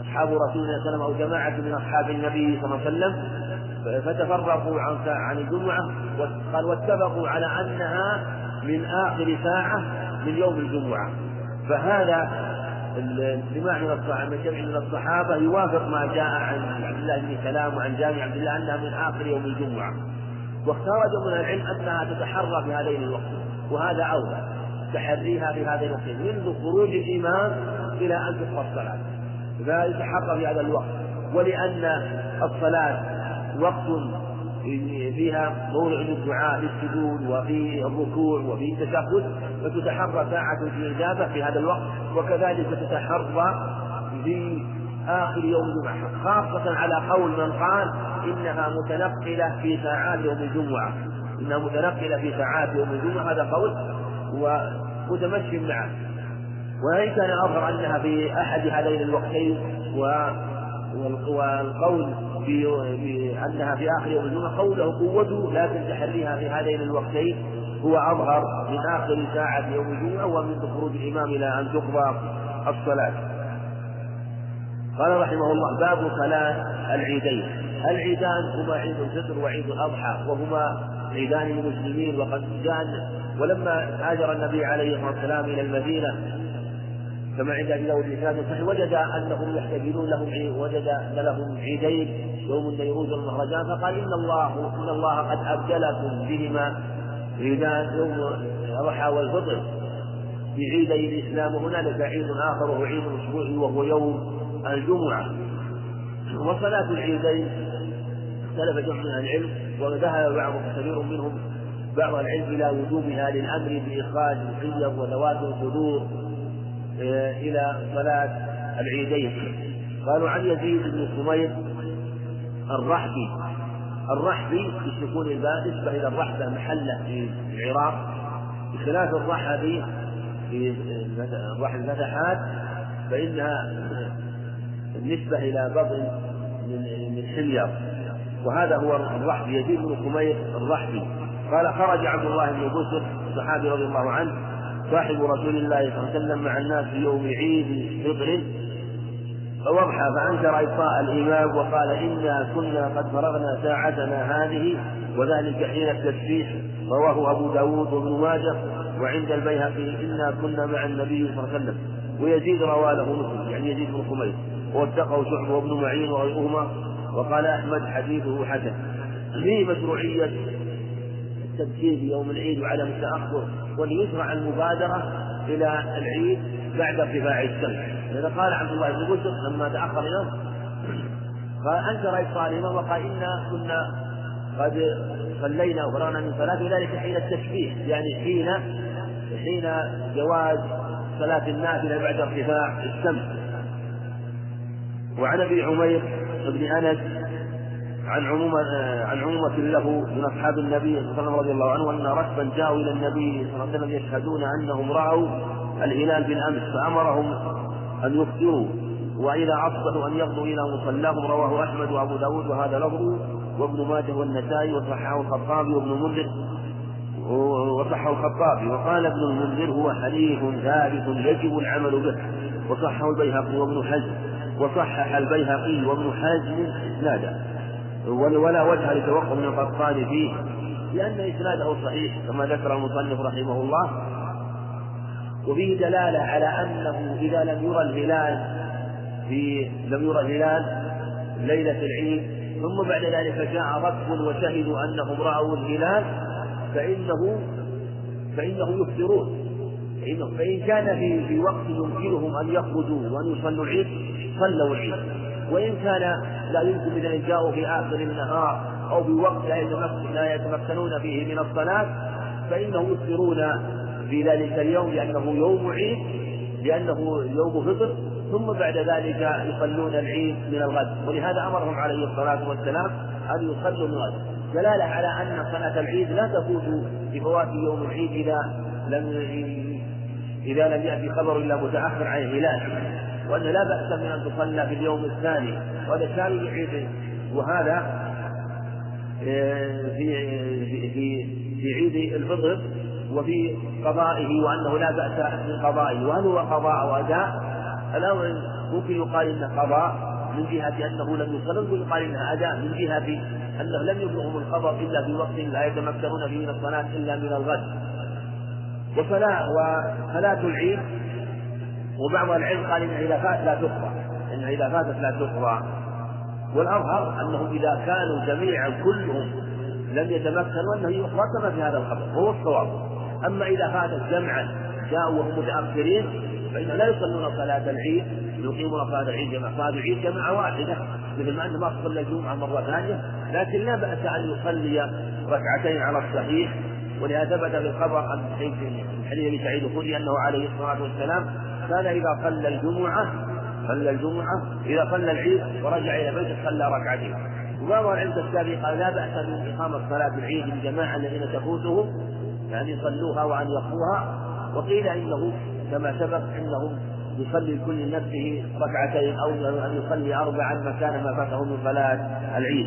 أصحاب رسول الله صلى الله عليه وسلم أو جماعة من أصحاب النبي صلى الله عليه وسلم فتفرقوا عن عن الجمعة قال واتفقوا على أنها من آخر ساعة من يوم الجمعة. فهذا الاجتماع من جمع من الصحابة يوافق ما جاء عن عبد الله بن سلام وعن جامع عبد الله أنها من آخر يوم الجمعة. واختار من العلم أنها تتحرى في هذين الوقتين وهذا أولى تحريها في هذين الوقتين منذ خروج الإمام إلى أن تقضى الصلاة. فيتحرى في هذا الوقت ولأن الصلاة وقت فيها موضع للدعاء للسجود وفي الركوع وفي التشهد فتتحرى ساعة الإجابة في هذا الوقت وكذلك تتحرى في آخر يوم الجمعة خاصة على قول من قال إنها متنقلة في ساعات يوم الجمعة. إنها متنقلة في ساعات يوم الجمعة هذا قول ومتمشي معه. وإن كان أظهر أنها في أحد هذين الوقتين والقول بأنها في آخر يوم الجمعة قوله قوته لكن تحريها في هذين الوقتين هو أظهر من آخر ساعة يوم الجمعة ومن خروج الإمام إلى أن تقضى الصلاة. قال رحمه الله باب صلاة العيدين. العيدان هما عيد الفطر وعيد الأضحى وهما عيدان للمسلمين وقد جاء ولما هاجر النبي عليه الصلاة والسلام إلى المدينة كما عند أبي داود بإسناد صحيح وجد أنهم يحتفلون لهم وجد أن لهم عيدين يوم النيروز والمهرجان فقال إن الله إن الله قد أبدلكم بهما عيدان يوم الأضحى والفطر. في عيدي الإسلام وهنالك عيد آخر وهو عيد اسبوعي وهو يوم الجمعة. وصلاة العيدين اختلف جمع من العلم وذهب بعض كثير منهم بعض العلم إلى وجوبها للأمر بإخراج الحيض وذوات الصدور. إلى صلاة العيدين. قالوا عن يزيد بن سمير الرحبي. الرحبي بسكون الباء نسبة إلى الرحبة محلة في العراق. بخلاف الرحبي في الفتحات فإنها النسبة إلى بطن من من حمير وهذا هو الرحبي يزيد بن سمير الرحبي. قال خرج عبد الله بن بسر الصحابي رضي الله عنه صاحب رسول الله صلى الله عليه وسلم مع الناس في يوم عيد فطر فوضحى فأنكر إبطاء الإمام وقال إنا كنا قد فرغنا ساعتنا هذه وذلك حين التسبيح رواه أبو داود وابن ماجه وعند البيهقي إنا كنا مع النبي صلى الله عليه وسلم. ويزيد رواه له مسلم يعني يزيد بن خميس ووثقه شعبة وابن معين وغيرهما وقال أحمد حديثه حسن. في مشروعية التبكير في يوم العيد وعدم التأخر وليشرع المبادرة إلى العيد بعد ارتفاع الشمس. لذا قال عبد الله بن بشر لما تأخر اليوم قال أنكر إفطار الإمام وقال إنا كنا قد صلينا وفرغنا من صلاة ذلك حين التشبيه يعني حين حين جواز صلاة النافلة بعد ارتفاع الشمس. وعن أبي عمير بن أنس عن عمومة عن عمومة له من أصحاب النبي صلى الله عليه وسلم رضي الله عنه أن ركبا جاءوا إلى النبي صلى الله عليه وسلم يشهدون أنهم رأوا الهلال بالأمس فأمرهم أن يفطروا وإذا أصبحوا أن يغدوا إلى مصلاهم رواه أحمد وأبو داود وهذا لفظه وابن ماجه والنسائي وصححه الخطابي وابن المنذر وصححه الخطابي وقال ابن المنذر هو حديث ثابت يجب العمل به وصححه البيهقي وابن حزم وصحح البيهقي وابن حزم إسناده ولا وجه لتوقف من القطان فيه لأن إسناده صحيح كما ذكر المصنف رحمه الله. وفيه دلالة على أنه إذا لم يرى الهلال في لم يرى الهلال ليلة العيد ثم بعد ذلك جاء ركب وشهدوا أنهم رأوا الهلال فإنه فإنه يفطرون. فإن كان في في وقت يمكنهم أن يخرجوا وأن يصلوا العيد صلوا العيد. وإن كان لا يمكن أن جاءوا في آخر النهار أو بوقت لا يتمكنون فيه من الصلاة فإنهم يفطرون في ذلك اليوم لأنه يوم عيد لأنه يوم فطر ثم بعد ذلك يصلون العيد من الغد. ولهذا أمرهم عليه الصلاة والسلام أن يصلوا من الغد. دلالة على أن صلاة العيد لا تفوت بفوات يوم العيد إذا لم إذا لم يأتي خبر إلا متأخر عن الهلال. وأن لا بأس من أن تصلى في اليوم الثاني وهذا شامل العيد وهذا آه، في في في عيد الفطر وفي قضائه وأنه لا بأس من قضائه. وهل هو قضاء أو أداء؟ الأمر ممكن يقال إنه قضاء من جهة أنه لم يصل ممكن يقال إنها أداء من جهة أنه لم يبلغهم الخبر إلا في وقت لا يتمكنون فيه من الصلاة إلا من الغد. وصلاة وصلاة العيد وبعض العلم قال إنها إذا فات لا تقضى إنها إذا فاتت لا تقضى والأظهر أنهم إذا كانوا جميعا كلهم لم يتمكنوا أنه كما في هذا الخبر. وهو الصواب. أما إذا فاتت جمعا جاءوا وهم متأخرين فإنهم لا يصلون صلاة العيد يقيمون صلاة العيد جماعة صلاة العيد جماعة واحدة. مثل ما أنه ما صلى الجمعة مرة ثانية. لكن لا بأس أن يصلي ركعتين على الصحيح. ولهذا ثبت في الخبر عن حديث سعيد الخدري أنه عليه الصلاة والسلام كان إذا صلى الجمعة؟ صلى الجمعة. إذا صلى العيد ورجع إلى بيته صلى ركعتين. وبعض العلم السابق؟ قال لا بأس من إقامة صلاة العيد للجماعة الذين تفوتهم يعني يصلوها وأن يقضوها وقيل إنه كما سبق إنهم يصلي كل نفسه ركعتين أو أن يصلي اربعا مكان ما فاته من صلاة العيد.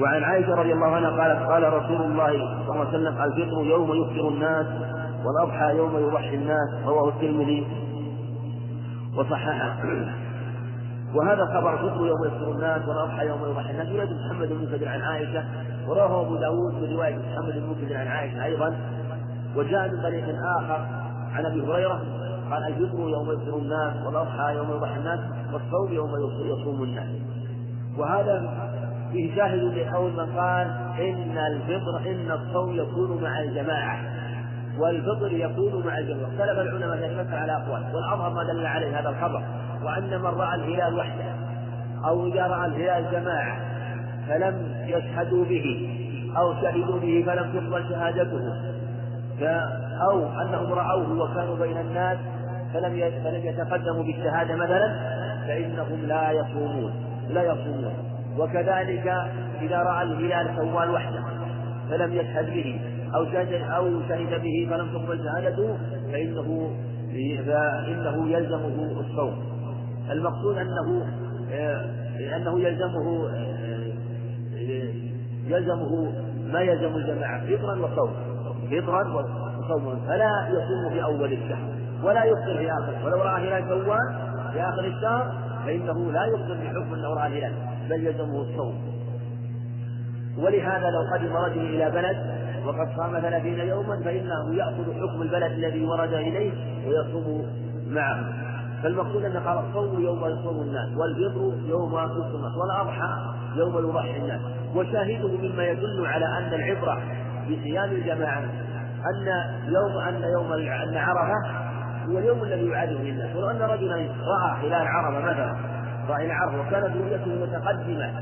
وعن عائشة رضي الله عنها قالت قال رسول الله صلى الله عليه وسلم الفطر يوم يفطر الناس والأضحى يوم يضحي الناس رواه الترمذي. وصححه وهذا خبر الفطر يوم يفطر الناس والأضحى يوم يضحي الناس. يريد محمد بن منكدر عن عائشة ورواه أبو داود بروايه محمد بن منكدر عن عائشة أيضا. وجاء من طريق آخر عن أبي هريرة قال الفطر يوم يفطر الناس والأضحى يوم يضحي الناس والصوم يوم يصوم الناس. وهذا فيه شاهد لقول من قال إن الفطر إن الصوم يكون مع الجماعة. والفطر يكون مع الجماعه اختلف العلماء في ذلك على أقوال. والأظهر ما دل عليه هذا الخبر وأن من رأى الهلال وحده أو اذا راى الهلال جماعة فلم يشهدوا به أو شهدوا به فلم تقبل شهادته أو أنهم رأوه وكانوا بين الناس فلم فلم يتقدموا بالشهادة مثلا فإنهم لا يصومون لا يصومون. وكذلك إذا رأى الهلال سوال وحده فلم يشهد به أو شهد أو شهد به فلم تقبل شهادته فإنه فإنه يلزمه الصوم. المقصود أنه أنه يلزمه يلزمه ما يلزم الجماعة فطرا وصوم. فطرا وصوما فلا يصوم في أول الشهر ولا يفطر في آخره ولو رأى هلال شوال في آخر الشهر فإنه لا يفطر بحكم أنه رأى الهلال بل يلزمه الصوم. ولهذا لو قدم رجل إلى بلد وقد صام ثلاثين يوما فإنه يأخذ حكم البلد الذي ورد إليه ويصوم معه. فالمقصود أن قال الصوم يوم يصوم الناس والفطر يوم يصوم الناس والأضحى يوم يضحي الناس. وشاهده مما يدل على أن العبرة بصيام الجماعة أن يوم أن يوم أن عرفة هو اليوم الذي يعاده الناس ولو أن رجلا رأى هلال عرفة مثلا رأى هلال عرفة وكانت رؤيته متقدمة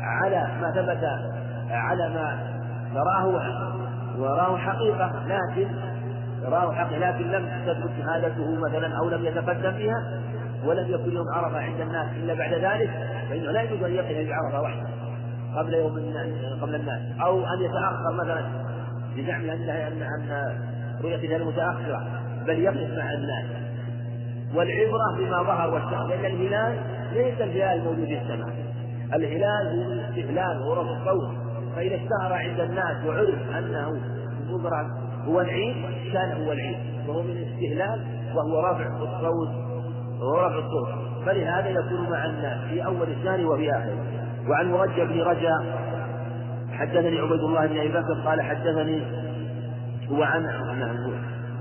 على ما ثبت على ما رآه وراه حقيقة لكن رآه حقيقة لكن لم تثبت شهادته مثلا أو لم يتقدم بها ولم يكن يوم عرفة عند الناس إلا بعد ذلك فإنه لا يجوز أن يقف بعرفة وحده قبل يوم قبل الناس. أو أن يتأخر مثلا بزعم أن أن أن رؤية الهلال متأخرة بل يقف مع الناس. والعبرة بما ظهر واشتهر لأن الهلال ليس الهلال الموجود في السماء. الهلال هو الاستهلال ورفع الصوت. فإذا اشتهر عند الناس وعرف أنه مبرد هو العيد كان هو العيد وهو من الاستهلال وهو رفع الصوت ورفع الصوت. فلهذا يكون مع الناس في أول الشهر وفي آخره وعن مرجى بن رجا حدثني عبيد الله بن أبي بكر قال حدثني وعن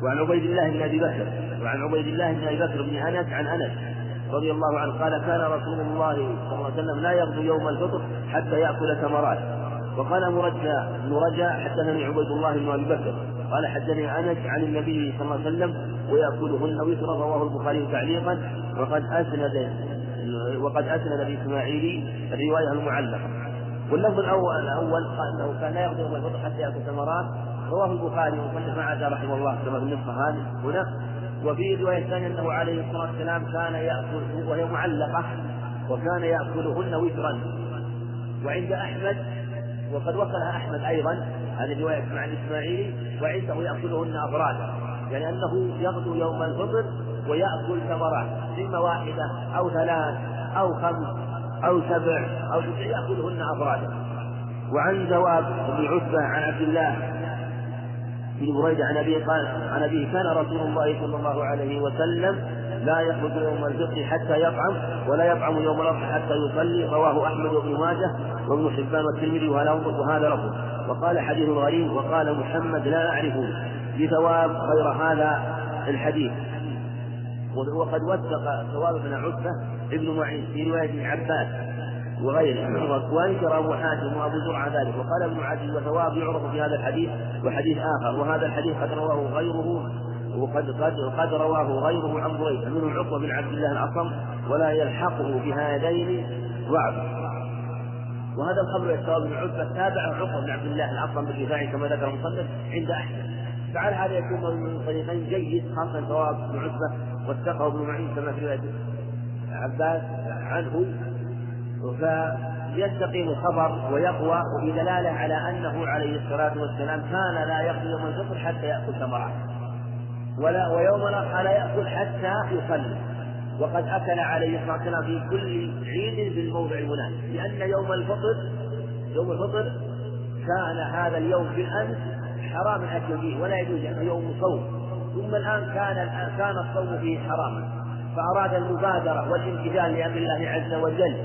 وعن عبيد الله بن أبي بكر وعن عبيد الله بن أبي بكر بن أنس عن أنس رضي الله عنه قال كان رسول الله صلى الله عليه وسلم لا يغدو يوم الفطر حتى يأكل تمرات وقال مرجى بن رجا حدثني عبيد الله بن أبي بكر قال حدثني أنس عن النبي صلى الله عليه وسلم وياكلهن وترا رواه البخاري تعليقا وقد أسند وقد أسند الاسماعيلي الرواية المعلقة. واللفظ الأول الأول قال إنه كان لا يوم الفطر حتى يأكل ثمرات رواه البخاري وصنف عاد رحمه الله كما في النسخة هذه هنا. وفي رواية ثانية إنه عليه الصلاة والسلام كان يأكل وهي معلقة وكان ياكلهن وترا وعند أحمد وقد وصلها أحمد أيضا هذه رواية مع الإسماعيلي وعنده يأكلهن أفرادا يعني أنه يغدو يوم الفطر ويأكل ثمرات إما واحدة أو ثلاث أو خمس أو سبع أو تسع يأكلهن أفرادا وعن ثواب بن عتبة عن عبد الله بن بريدة عن أبيه قال عن أبيه كان رسول الله صلى الله عليه وسلم لا يخرج يوم الفطر حتى يطعم ولا يطعم يوم الأضحى حتى يصلي رواه أحمد وابن ماجه وابن حبان والترمذي وهذا لفظ. وقال حديث غريب وقال محمد لا أعرف بثواب غير هذا الحديث. وقد وثق ثواب بن عتبة ابن معين في رواية ابن عباس وغيره. وأنكر أبو حاتم وأبو زرعة ذلك. وقال ابن عدي وثواب يعرف في هذا الحديث وحديث آخر. وهذا الحديث قد رواه غيره وقد قد قد رواه غيره عن بريدة منهم عقبة بن عبد الله الأصم ولا يلحقه بهذين ضعف وهذا الخبر يتواب بن عتبة تابعه عقبة بن عبد الله الأصم بالرفاعي كما ذكر المصنف عند أحمد فعلى هذا يكون من طريقين جيد خاصة ثواب بن عتبة واتقه ابن معين كما في رواية عباس عنه. فيستقيم الخبر ويقوى وبدلالة على أنه عليه الصلاة والسلام كان لا يقضي يوم الفطر حتى يأكل ثمرات ولا ويوم الأضحى لا يأكل حتى يصلي. وقد أكل عليه الصلاة والسلام في كل عيد بالموضع المناسب لأن يوم الفطر يوم الفطر كان هذا اليوم بالأمس حرام الأكل فيه ولا يجوز لأنه يوم صوم. ثم الآن كان كان الصوم فيه حراما. فأراد المبادرة والامتثال لأمر الله عز وجل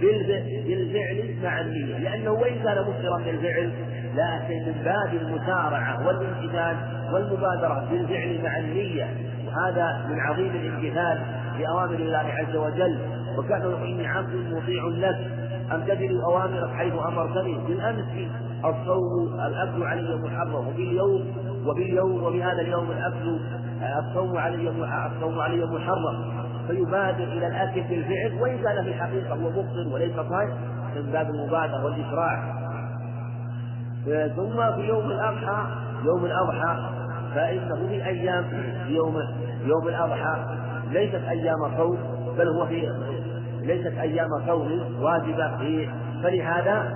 بالفعل مع النية لأنه وإن كان مفطرا بالفعل لكن من باب المسارعة والامتثال والمبادرة بالفعل مع النية وهذا من عظيم الامتثال لأوامر الله عز وجل. وكان إني عبد مطيع لك. أمتثل أوامرك حيث أمرتني؟ بالأمس الصوم الأكل علي محرم. وباليوم وباليوم وبهذا اليوم الأكل الصوم علي الصوم علي محرم. فيبادر إلى الأكل بالفعل وإن كان في الحقيقة هو مفطر وليس صائم من باب المبادرة والإسراع. ثم في يوم الأضحى يوم الأضحى فإنه في أيام يوم يوم الأضحى. ليست أيام صوم بل هو في ليست أيام صوم واجبة في فلهذا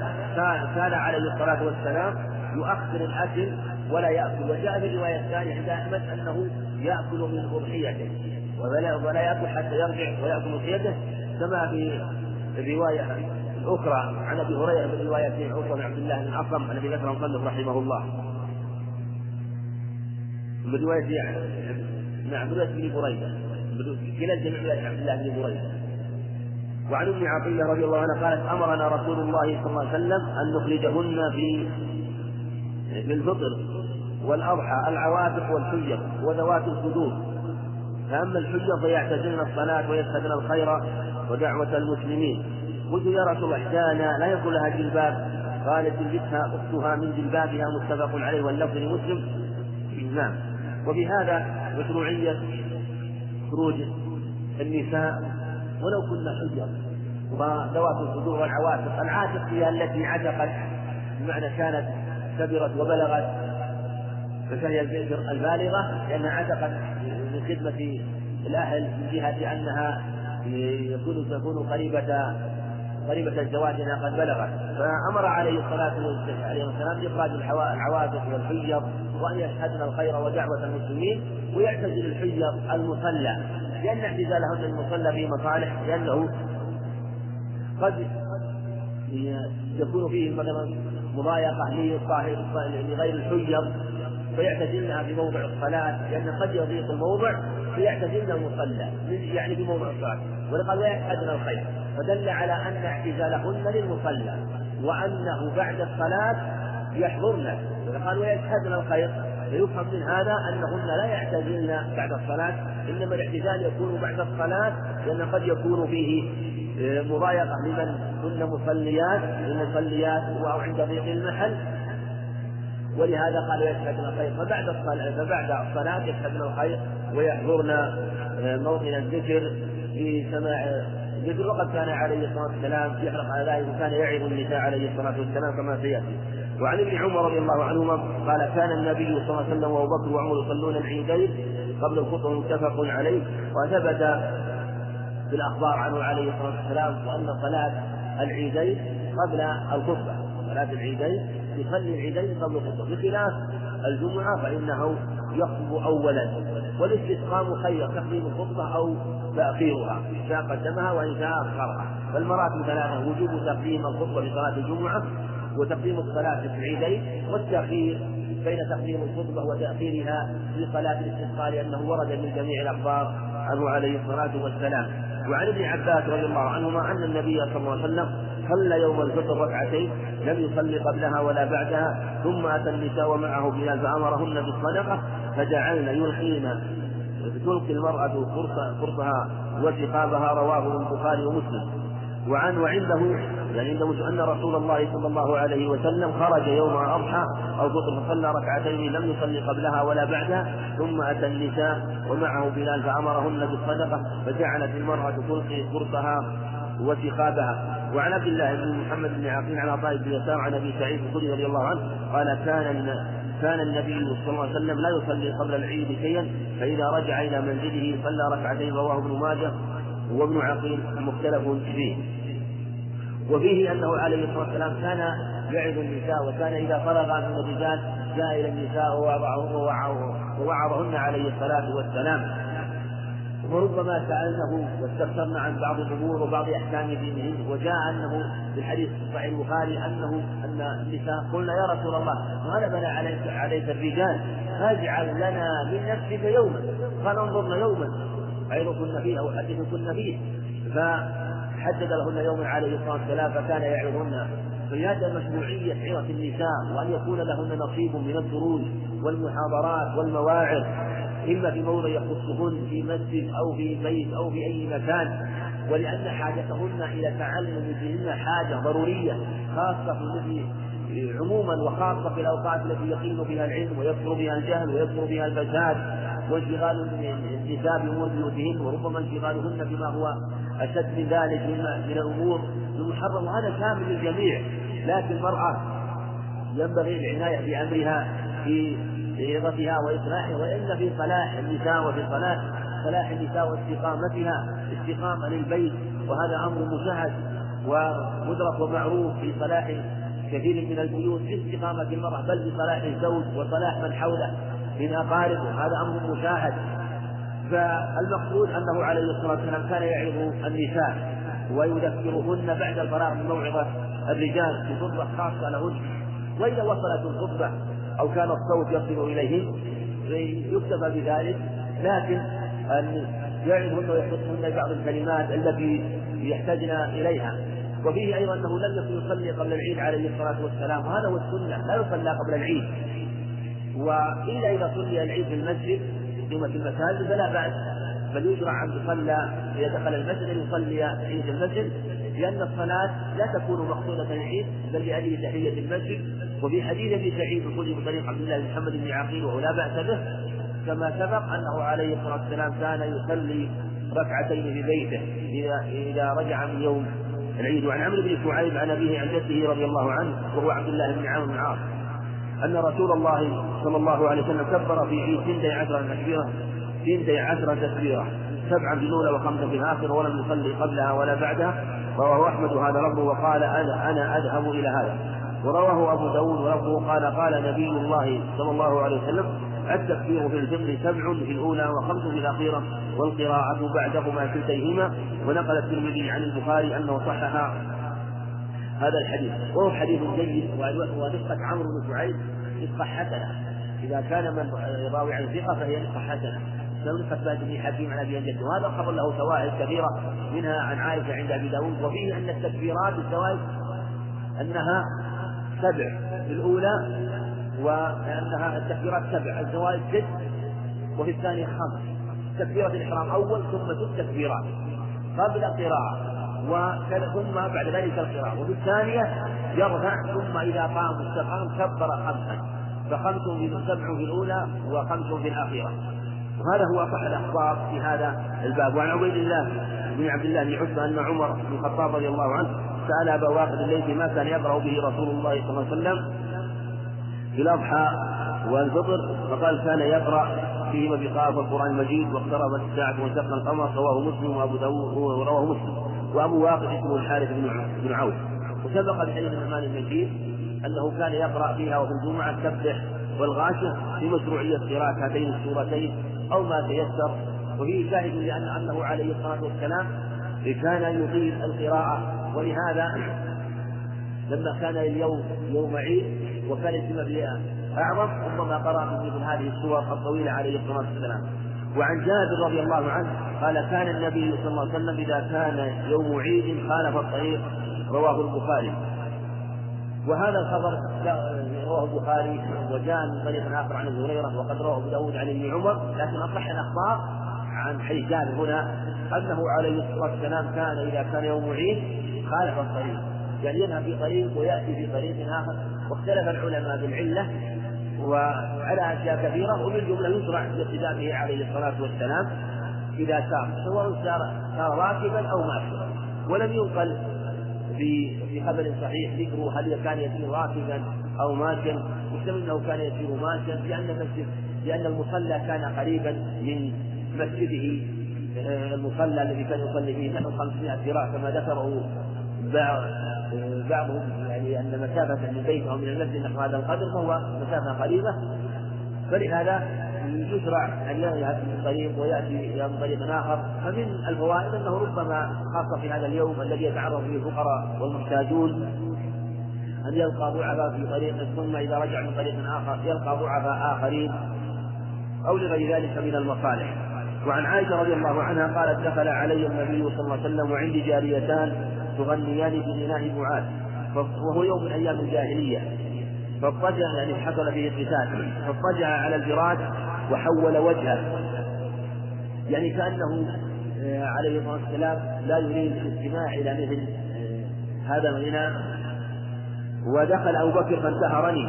كان عليه الصلاة والسلام يؤخر الأكل ولا يأكل. وجاء في الرواية الثانية عند أحمد أنه يأكل من أضحيته. ولا ولا يأكل حتى يرجع ويأكل أضحيته كما في الرواية الأخرى عن أبي هريرة من رواية عقبة بن عبد الله بن عصم أبي بكر المصنف رحمه الله. من رواية نعم من رواية ابن بريدة كلا الجميع عبد الله بن بريدة. وعن أم عطية رضي الله عنها قالت أمرنا رسول الله صلى الله عليه وسلم أن نخرجهن في في الفطر والأضحى العواتق والحجر وذوات الخدود. فأما الحجر فيعتزلن الصلاة ويشهدن الخير ودعوة المسلمين. الله احدانا لا يكون لها جلباب. قالت تلبسها أختها من جلبابها متفق عليه واللفظ لمسلم. نعم وبهذا مشروعية خروج النساء. ولو كنا حجر وذوات الصدور والعواتق العاتق هي التي عتقت بمعنى كانت كبرت وبلغت. فهي البالغة لأنها عتقت خدمة الأهل من جهة أنها يكون تكون قريبة قريبة الزواج أنها قد بلغت. فأمر عليه الصلاة والسلام بإخراج العواتق والحجر وأن يشهدن الخير ودعوة المسلمين ويعتزل الحجر المصلى. لأن اعتزالهن المصلى فيه مصالح لأنه قد يكون فيه مثلا مضايقة لغير الحجر. فيعتزلنها في موضع الصلاة لأن قد يضيق الموضع فيعتزلن المصلى يعني في موضع الصلاة. ولقد ويشهدن الخير؟ فدل على أن اعتزالهن للمصلى وأنه بعد الصلاة يحضرن. قال ويشهدن الخير؟ فيفهم من هذا أنهن لا يعتزلن بعد الصلاة إنما الاعتزال يكون بعد الصلاة لأن قد يكون فيه آه، مضايقة لمن كن مصليات للمصليات أو عند ضيق المحل. ولهذا قال يشهدن الخير فبعد الصلاة فبعد الصلاة يشهدن الخير ويحضرن آه، موطن الذكر في سماع الذكر وقد كان عليه الصلاة والسلام يحرص على ذلك وكان يعظ النساء عليه الصلاة والسلام كما سيأتي. وعن ابن عمر رضي الله عنهما قال كان النبي صلى الله عليه وسلم وأبو بكر وعمر يصلون العيدين قبل الخطبه متفق عليه وثبت في الأخبار عنه عليه الصلاة والسلام وأن صلاة العيدين قبل الخطبة صلاة العيدين يصلي العيدين قبل الخطبة بخلاف الجمعة فإنه يخطب أولا. والاستسقام خير تقديم الخطبة أو تأخيرها إن شاء قدمها وإن شاء أخرها. فالمراتب ثلاثة وجوب تقديم الخطبة لصلاة الجمعة وتقديم الصلاة في العيدين والتأخير بين تقديم الخطبة وتأخيرها في صلاة الاستسقاء لأنه ورد من جميع الأخبار عنه عليه الصلاة والسلام. وعن ابن عباس رضي الله عنهما أن النبي صلى الله عليه وسلم صلى يوم الفطر ركعتين لم يصلي قبلها ولا بعدها ثم أتى النساء ومعه بلال فأمرهن بالصدقة فجعلن يلقين تلقي المرأة فرصها وثقابها رواه البخاري ومسلم. وعن وعنده يعني عنده أن رسول الله صلى الله عليه وسلم خرج يوم أضحى أو فطر فصلى ركعتين لم يصلي قبلها ولا بعدها ثم أتى النساء ومعه بلال فأمرهن بالصدقة فجعلت المرأة تلقي فرصها وثقابها وعن عبد الله بن محمد بن عقيل عن عطاء بن يسار عن أبي سعيد الخدري رضي الله عنه قال كان كان النبي صلى الله عليه وسلم لا يصلي قبل العيد شيئا فإذا رجع إلى منزله صلى ركعتين رواه ابن ماجه وابن عقيل مختلف فيه وفيه أنه عليه الصلاة والسلام كان يعظ النساء وكان إذا فرغ من الرجال جاء إلى النساء ووعظهن عليه الصلاة والسلام. وربما سألنه واستفسرنا عن بعض الأمور وبعض أحكام دينهن وجاء أنه في الحديث صحيح البخاري أنه أن النساء قلنا يا رسول الله غلبنا عليك عليك الرجال فاجعل لنا من نفسك يوما انظرنا يوما. عظكن فيه أو حدثكن فيه فحدد لهن يوما عليه الصلاة والسلام فكان يعظهن. فلهذا مشروعية عظة النساء وأن يكون لهن نصيب من الدروس والمحاضرات والمواعظ إما في موضع يخصهن في مسجد أو في بيت أو في أي مكان ولأن حاجتهن إلى تعلم دينهن حاجة ضرورية خاصة في مثل عموما وخاصة في الأوقات التي يقيم فيها العلم ويكثر بها الجهل ويكثر بها الفساد وانشغال النساء بأمور بيوتهن وربما انشغالهن بما هو أشد من ذلك من الأمور المحرم وهذا شامل للجميع. لكن المرأة ينبغي العناية بأمرها في عظتها وإصلاحها وإلا في صلاح النساء وفي صلاح صلاح النساء واستقامتها. استقامة للبيت وهذا أمر مشاهد ومدرك ومعروف في صلاح كثير من البيوت. باستقامة المرأة بل بصلاح الزوج وصلاح من حوله. من أقاربه هذا أمر مشاهد. فالمقصود أنه عليه الصلاة والسلام كان يعظ النساء ويذكرهن بعد الفراغ من موعظة الرجال بخطبة خاصة لهن. وإذا وصلت الخطبة أو كان الصوت يصل إليهن يكتفى بذلك. لكن أن يعظهن ويحفظهن بعض الكلمات التي يحتاجن إليها. وفيه أيضا أنه لم يكن يصلي قبل العيد عليه الصلاة والسلام. وهذا هو السنة لا يصلى قبل العيد. وإلا إذا صلي العيد في المسجد قيمة المساجد فلا بأس. بل يشرع أن يصلى إذا دخل المسجد أن يصلي عيد المسجد لأن الصلاة لا تكون مقصودة للعيد بل لأجل تحية المسجد. وفي حديث أبي سعيد الخدري من طريق عبد الله بن محمد بن عقيل وهو لا بأس به كما سبق أنه عليه الصلاة والسلام كان يصلي ركعتين في بيته إذا إذا رجع من يوم العيد. وعن عمرو بن شعيب عن أبيه عن جده رضي الله عنه وهو عبد الله بن عامر بن عاص أن رسول الله صلى الله عليه وسلم كبر في عيد ثنتي عشرة تكبيرة ثنتي عشرة تكبيرة. سبعا في الأولى وخمسة في الآخرة ولم يصلي قبلها ولا بعدها. رواه أحمد هذا لفظه وقال أنا أنا أذهب إلى هذا. ورواه أبو داود ولفظه قال قال نبي الله صلى الله عليه وسلم التكبير في الفطر سبع في الأولى وخمس في الأخيرة والقراءة بعدهما كلتيهما. ونقل الترمذي عن البخاري أنه صحح هذا الحديث. وهو حديث جيد ونسخة عمرو بن شعيب نسخة حسنة. إذا كان من راوي عن ثقة فهي نسخة حسنة. نسخة بن بن حكيم عن أبي جده وهذا الخبر له فوائد كثيرة منها عن عائشة عند أبي داود وفيه أن التكبيرات الزواج أنها سبع. في الأولى وأنها التكبيرات سبع. الزواج ست وفي الثانية خمس. تكبيرة الإحرام أول ثم ست تكبيرات. قبل القراءة. ثم بعد ذلك القراءة. وفي الثانية يرفع ثم إذا قام استقام كبر خمسا. فخمس في سبع في الأولى وخمس في الأخيرة. وهذا هو أصح الأخبار في هذا الباب. وعن عبيد الله بن عبد الله بن عتبة أن عمر بن الخطاب رضي الله عنه سأل أبا واقد الليثي ما كان يقرأ به رسول الله صلى الله عليه وسلم في الأضحى والفطر فقال كان يقرأ فيهما بقاف القرآن المجيد واقتربت الساعة وانشق القمر رواه مسلم وأبو داود ورواه مسلم. وأبو واقد اسمه الحارث بن عوف. وسبق بحديث النعمان المجيد أنه كان يقرأ فيها وفي الجمعة سبح والغاشية بمشروعية قراءة هاتين السورتين أو ما تيسر. وفيه شاهد لأن أنه عليه الصلاة والسلام كان يطيل القراءة. ولهذا لما كان اليوم يوم عيد وكان الاجتماع أعظم ربما قرأ مثل هذه السور الطويلة عليه الصلاة والسلام. وعن جابر رضي الله عنه قال كان النبي صلى الله عليه وسلم إذا كان يوم عيد خالف الطريق رواه البخاري. وهذا الخبر رواه البخاري وجاء من طريق آخر عن أبي هريرة وقد رواه أبو داود عن ابن عمر لكن أصح الأخبار عن حديث جابر هنا أنه عليه الصلاة والسلام كان إذا كان يوم عيد خالف الطريق يعني يذهب في طريق ويأتي في طريق آخر. واختلف العلماء بالعلة وعلى أشياء كثيرة ومن جملة يشرع باقتداء به عليه الصلاة والسلام إذا سار سواء سار سار راكبا أو ماشيا. ولم ينقل في في خبر صحيح ذكر هل كان يسير راكبا أو ماشيا. يحتمل أنه كان يسير ماشيا لأن المسجد لأن المصلى كان قريبا من مسجده آه، المصلى الذي كان يصلي فيه. نحو 500 ذراع كما ذكره بعض بعضهم. يعني أن مسافة من البيت أو من المسجد نحو هذا القدر فهو مسافة قريبة. فلهذا يشرع أن يذهب من طريق ويأتي من طريق آخر فمن الفوائد أنه ربما خاصة في هذا اليوم الذي يتعرض فيه الفقراء والمحتاجون أن يلقى ضعفاء في طريق ثم إذا رجع من طريق آخر يلقى ضعفاء آخرين أو لغير ذلك من المصالح. وعن عائشة رضي الله عنها قالت دخل علي النبي صلى الله عليه وسلم وعندي جاريتان تغنيان بغناء معاذ. وهو يوم من أيام الجاهلية. فاضطجع يعني حصل فيه القتال فاضطجع على الفراش وحول وجهه. يعني كأنه آه، عليه الصلاة والسلام لا يريد الاستماع إلى مثل آه، هذا الغناء ودخل أبو بكر فانتهرني.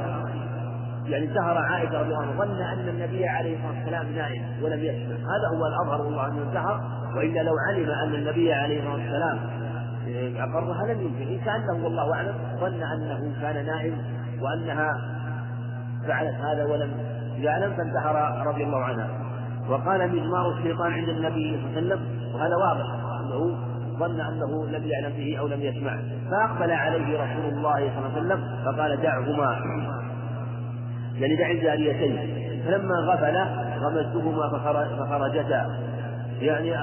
يعني انتهر عائشة رضي الله عنها. ظن أن النبي عليه الصلاة والسلام نائم ولم يسمع. هذا هو الأظهر والله أنه انتهر. وإلا لو علم أن النبي عليه الصلاة والسلام أقرها لم يمكن كأنه والله أعلم ظن أنه كان نائم وأنها فعلت هذا ولم يعلم فانتحر رضي الله عنها. وقال مزمار الشيطان عند النبي صلى الله عليه وسلم وهذا واضح أنه ظن أنه لم يعلم به أو لم يسمع. فأقبل عليه رسول الله صلى الله عليه وسلم فقال دعهما. يعني دع الجاريتين. فلما غفل غمزتهما فخرجتا. يعني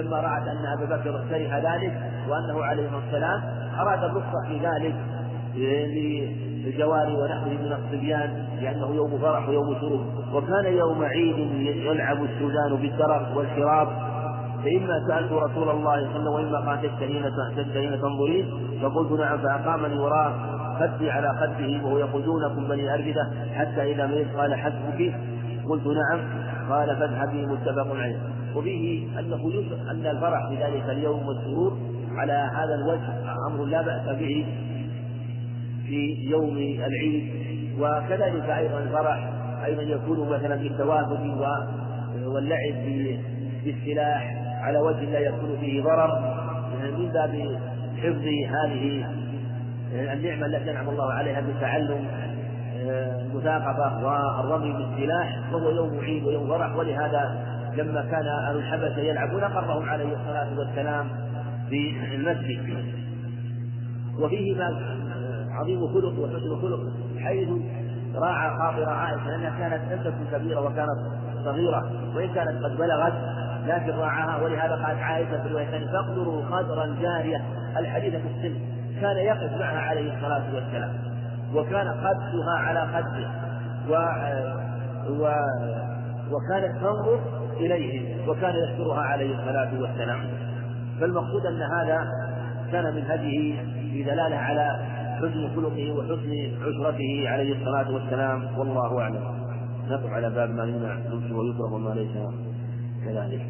لما رأت أن أبا بكر كره ذلك وأنه عليه والسلام أراد الرخصة في ذلك للجواري ونحوه من الصبيان لأنه يوم فرح ويوم سرور وكان يوم عيد يلعب السودان بالدرر والشراب. فإما سألت رسول الله صلى الله عليه وسلم وإما قال تشتهين تنظرين؟ فقلت نعم فأقامني وراء خدي على خده وهو يقول دونكم بني أربدة حتى إذا ميت قال حسبك؟ قلت نعم. قال فاذهبي متفق عليه. وفيه أنه أن الفرح في ذلك اليوم والسرور على هذا الوجه أمر لا بأس به في يوم العيد. وكذلك أيضا الفرح أيضا يكون مثلا بالتوافد واللعب بالسلاح على وجه لا يكون فيه ضرر. من باب حفظ هذه النعمة التي أنعم الله عليها بتعلم المثاقفة والرمي بالسلاح وهو يوم عيد ويوم فرح. ولهذا لما كان أهل الحبشة يلعبون قرهم عليه الصلاة والسلام في المسجد. وفيه ما عظيم خلق وحسن خلق حيث راعى خاطر عائشة لأنها كانت لم كبيرة وكانت صغيرة وإن كانت قد بلغت لكن راعاها ولهذا قالت عائشة في الثانية فاقدروا قدر الجارية الحديثة في السن كان يقف معها عليه الصلاة والسلام وكان قدها على قده و... و... وكانت تنظر إليه وكان يذكرها عليه الصلاة والسلام. فالمقصود أن هذا كان من هديه في دلالة على حسن خلقه وحسن عشرته عليه الصلاة والسلام. والله أعلم. نقف على باب ما يمنع يمشي ويكره وما ليس كذلك.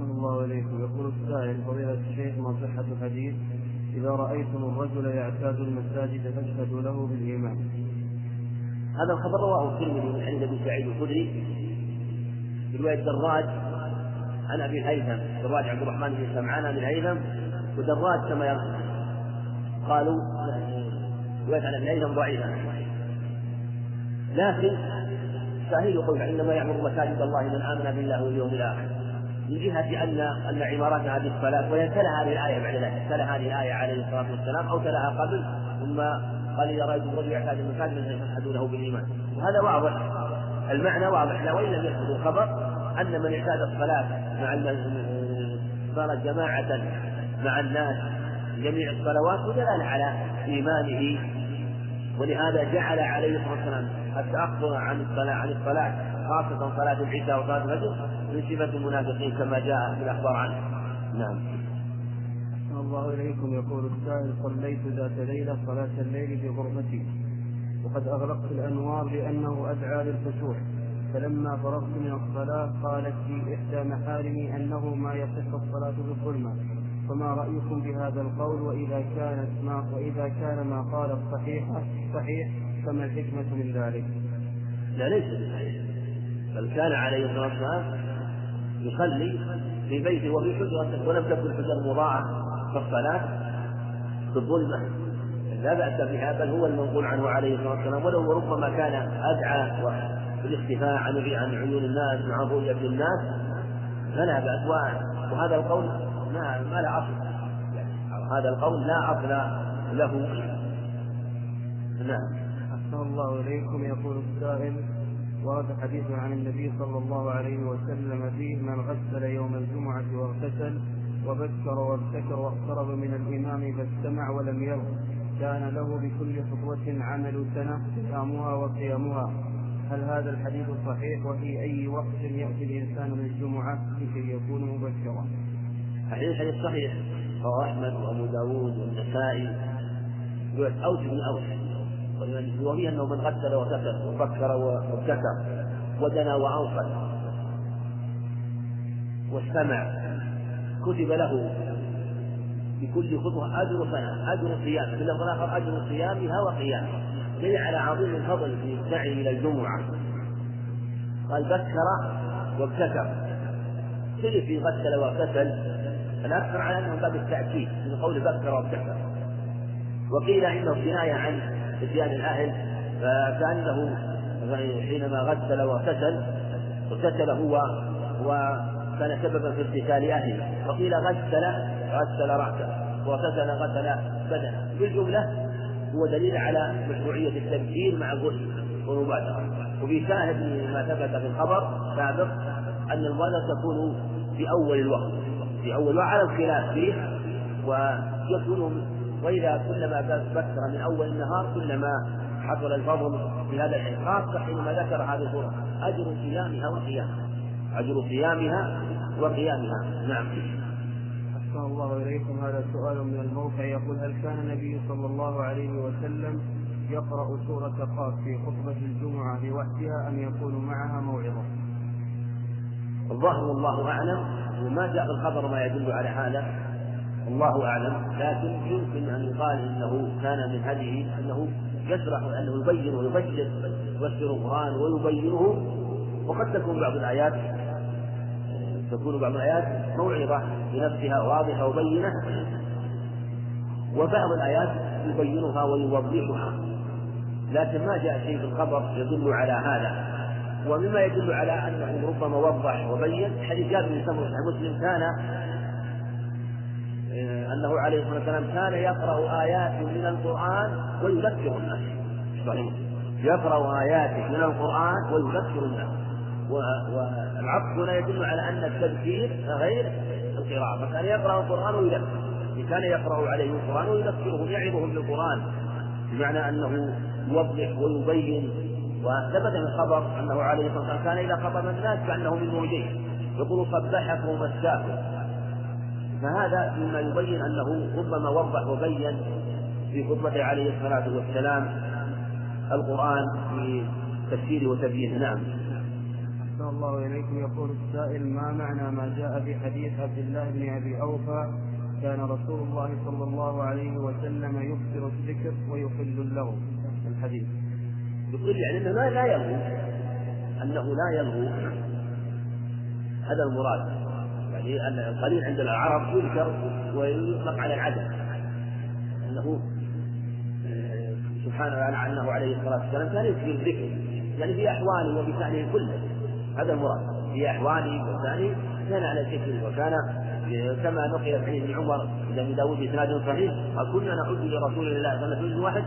الله إليكم يقول السائل فضيلة الشيخ ما صحة الحديث؟ إذا رأيتم الرجل يعتاد المساجد فاشهدوا له بالإيمان. هذا الخبر رواه الترمذي من عند أبي سعيد الخدري في رواية دراج عن أبي الهيثم. دراج عبد الرحمن بن سمعان بن الهيثم. ودراج كما قالوا رواية عن أبي الهيثم ضعيفة. لكن شاهد قول إنما يعمر مساجد الله من آمن بالله واليوم الآخر. من جهة أن أن عمارة هذه الصلاة وهي تلا هذه الآية بعد ذلك تلا هذه الآية عليه الصلاة والسلام أو تلاها قبل ثم قال إذا رأيتم الرجل يعتاد المساجد فاشهدوا له بالإيمان وهذا واضح المعنى واضح لا وإن لم يذكر الخبر أن من اعتاد الصلاة مع صار جماعة مع الناس جميع الصلوات ودلالة على إيمانه ولهذا جعل عليه الصلاة والسلام التأخر عن الصلاة عن الصلاة خاصة صلاة العشاء وصلاة الفجر من صفة المنافقين كما جاء في الأخبار عنه. نعم. الله إليكم يقول السائل صليت ذات ليلة صلاة الليل في غرفتي وقد أغلقت الأنوار لأنه أدعى للفتوح فلما فرغت من الصلاة قالت لي إحدى محارمي أنه ما يصح الصلاة بالظلمة فما رأيكم بهذا القول؟ وإذا كانت ما وإذا كان ما قال الصحيح صحيح فما الحكمة من ذلك؟ لا ليس بصحيح. بل كان عليه الصلاة والسلام يصلي في بيته وفي حجرته ولم تكن حجر مضاعة في بالظلمة لا بأس بها بل هو المنقول عنه عليه الصلاة والسلام ولو ربما كان أدعى بالاختفاء عن عن عيون الناس مع رؤية الناس. فلا بأس وهذا القول ما ما لا أصل. هذا القول لا أصل له. نعم. أحسن الله إليكم يقول السائل ورد حديث عن النبي صلى الله عليه وسلم فيه من غسل يوم الجمعة واغتسل وبكر وابتكر واقترب من الإمام فاستمع ولم يرد كان له بكل خطوة عمل سنة صيامها وقيامها. هل هذا الحديث صحيح؟ وفي أي وقت يأتي الإنسان من الجمعة لكي يكون مبشرا؟ الحديث حديث صحيح. رواه أحمد وأبو داود والنسائي. أوس من أوس. وفيه أنه من غسل وكسر وفكر وابتكر ودنا وأوصل واستمع. كتب له بكل خطوة أجر سنة أجر صيام في اللفظ الآخر أجر صيامها وقيامها دليل على عظيم الفضل في السعي إلى الجمعة. قال بكر وابتكر. سلف في غسل واغتسل الأكثر على أنه باب التأكيد من قول بكر وابتكر. وقيل إنه كناية عن إتيان الأهل فكأنه حينما غسل واغتسل اغتسل هو وكان سببا في اغتسال أهله. وقيل غسل غسل رأسه. واغتسل غسل بدنه. بالجملة هو دليل على مشروعية التبكير مع الغسل والمبادرة. وفي شاهد ما ثبت في الخبر سابق أن المبادرة تكون في أول الوقت. في أول الوقت على الخلاف فيه. ويكون وإذا كلما بكر من أول النهار كلما حصل الفضل في هذا الحين خاصة حينما ذكر هذه الصورة أجر صيامها وقيامها أجر صيامها وقيامها. نعم. أحسن الله إليكم. هذا سؤال من الموقع. يقول هل كان النبي صلى الله عليه وسلم يقرأ سورة قاف في خطبة الجمعة لوحدها أم يكون معها موعظة؟ الظاهر والله أعلم. وما جاء الخبر ما يدل على هذا. الله أعلم. لكن يمكن أن يقال إنه كان من هذه أنه يشرح أنه يبين ويبشر يفسر القرآن ويبينه. وقد تكون بعض الآيات تكون بعض الآيات موعظة بنفسها واضحة وبينة. وبعض الآيات يبينها ويوضحها. لكن ما جاء شيء في الخبر يدل على هذا. ومما يدل على أنه ربما وضح وبين حديث جابر بن سمرة مسلم كان آه، أنه عليه الصلاة والسلام كان يقرأ آيات من القرآن ويذكر الناس. يقرأ آيات من القرآن ويذكر الناس. والعطف هنا يدل على أن التذكير غير القراءة. فكان يقرأ القرآن ويذكر. كان يقرأ عليه القرآن ويذكرهم يعظهم بالقرآن. بمعنى أنه يوضح ويبين. وثبت من الخبر أنه عليه الصلاة والسلام كان إذا خطب الناس كأنه من موجين يقول صبحكم ومساكم. فهذا مما يبين أنه ربما وضح وبين في خطبته عليه الصلاة والسلام القرآن في تفسيره وتبيينه نعم. أحسن الله إليكم. يقول السائل ما معنى ما جاء في حديث عبد الله بن أبي أوفى؟ كان رسول الله صلى الله عليه وسلم يكثر الذكر ويحل اللغو. الحديث. يقول يعني أنه لا يلغو. أنه لا يلغو. هذا المراد. يعني القليل عند العرب يذكر ويطلق على العدد أنه آه، سبحانه وتعالى انه عليه الصلاة والسلام كان يكثر الذكر. يعني في أحواله وفي شأنه كله. هذا المراد. في أحواله وثاني كان على ذكره وكان كما نقل في ابن عمر عند أبي داود بإسناد صحيح كنا نعد لرسول الله صلى الله عليه وسلم واحد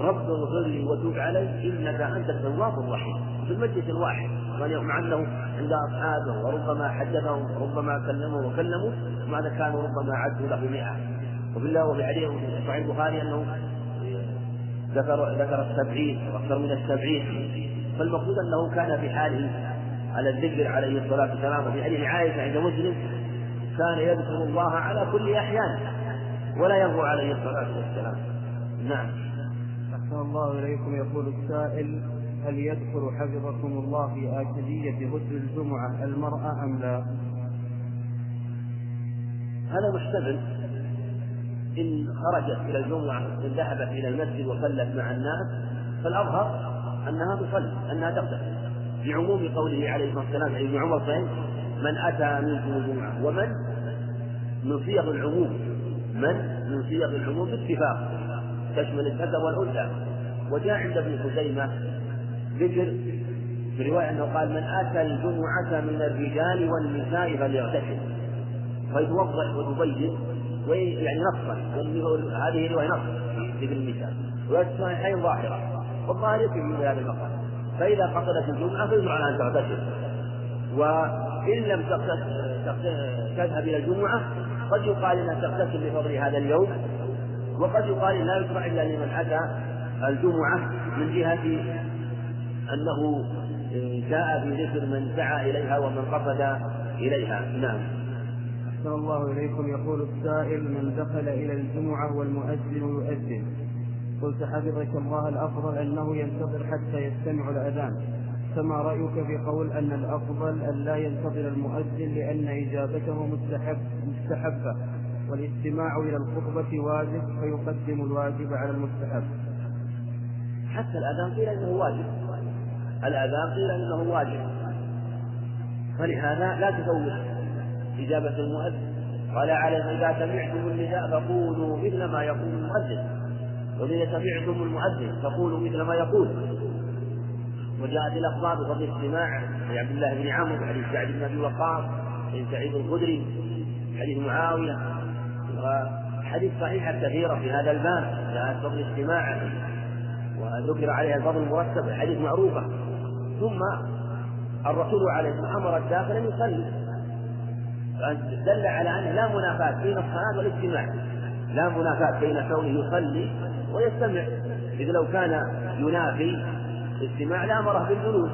رب اغفر لي وتوب علي إنك أنت التواب الرحيم. في المجلس الواحد مع انه عند أصحابه وربما حدثهم وربما كلموا وكلموا ماذا كانوا ربما عدوا له 100 وبالله وفي حديث صحيح البخاري أنه ذكر ذكر السبعين وأكثر من السبعين. فالمقصود أنه كان في حاله على الذكر عليه الصلاة والسلام وفي حديث عائشة عند مسلم كان يذكر الله على كل أحيان ولا يرضى عليه الصلاة والسلام. نعم. أحسن الله إليكم يقول السائل هل يدخل حفظكم الله في آكدية غسل الجمعة المرأة أم لا؟ هذا محتمل إن خرجت إلى الجمعة إن ذهبت إلى المسجد وصلت مع الناس فالأظهر أنها تصلي أنها تغتسل بعموم قوله عليه الصلاة والسلام عن ابن عمر صحيح من أتى منكم الجمعة ومن؟ من صيغ العموم من؟ من صيغ العموم باتفاق تشمل الذكر والأنثى. وجاء عند ابن خزيمة ذكر في رواية أنه قال من أتى الجمعة من الرجال والنساء فليغتسل. فيتوضأ ويبين يعني نصا هذه الرواية نص ذكر النساء. والصحيحين ظاهرة والظاهر يكفي في هذا المقام فإذا قصدت الجمعة فيجب على أن تغتسل. وإن لم تذهب إلى الجمعة قد يقال أنها تغتسل بفضل هذا اليوم وقد يقال لا يشرع إلا لمن أتى الجمعة من جهة أنه جاء بذكر من سعى إليها ومن قصد إليها. نعم. أحسن الله إليكم. يقول السائل من دخل إلى الجمعة والمؤذن يؤذن. قلت حفظك الله الأفضل أنه ينتظر حتى يستمع الأذان. فما رأيك في قول أن الأفضل أن لا ينتظر المؤذن لأن إجابته مستحب مستحبة؟ والاستماع إلى الخطبة واجب فيقدم الواجب على المستحب. حتى الأذان قيل إنه واجب. الأذان قيل إنه واجب. فلهذا لا تفوت إجابة المؤذن. قال عليه إذا سمعتم النداء فقولوا مثل ما يقول المؤذن. وإذا سمعتم المؤذن فقولوا مثل ما يقول. وجاءت الأخبار بفضل الاستماع لعبد الله بن عمرو حديث سعد بن أبي وقاص حديث سعيد الخدري حديث معاوية. وحديث صحيحة كثيرة في هذا الباب. جاءت فضل الاستماع وذكر عليها الفضل المرتب الحديث معروفة. ثم الرسول عليه الصلاة والسلام أمر الداخل أن يصلي. دل على أنه لا منافاة بين الصلاة والاجتماع لا منافاة بين كونه يصلي ويستمع إذ لو كان ينافي الاجتماع لأمره بالجلوس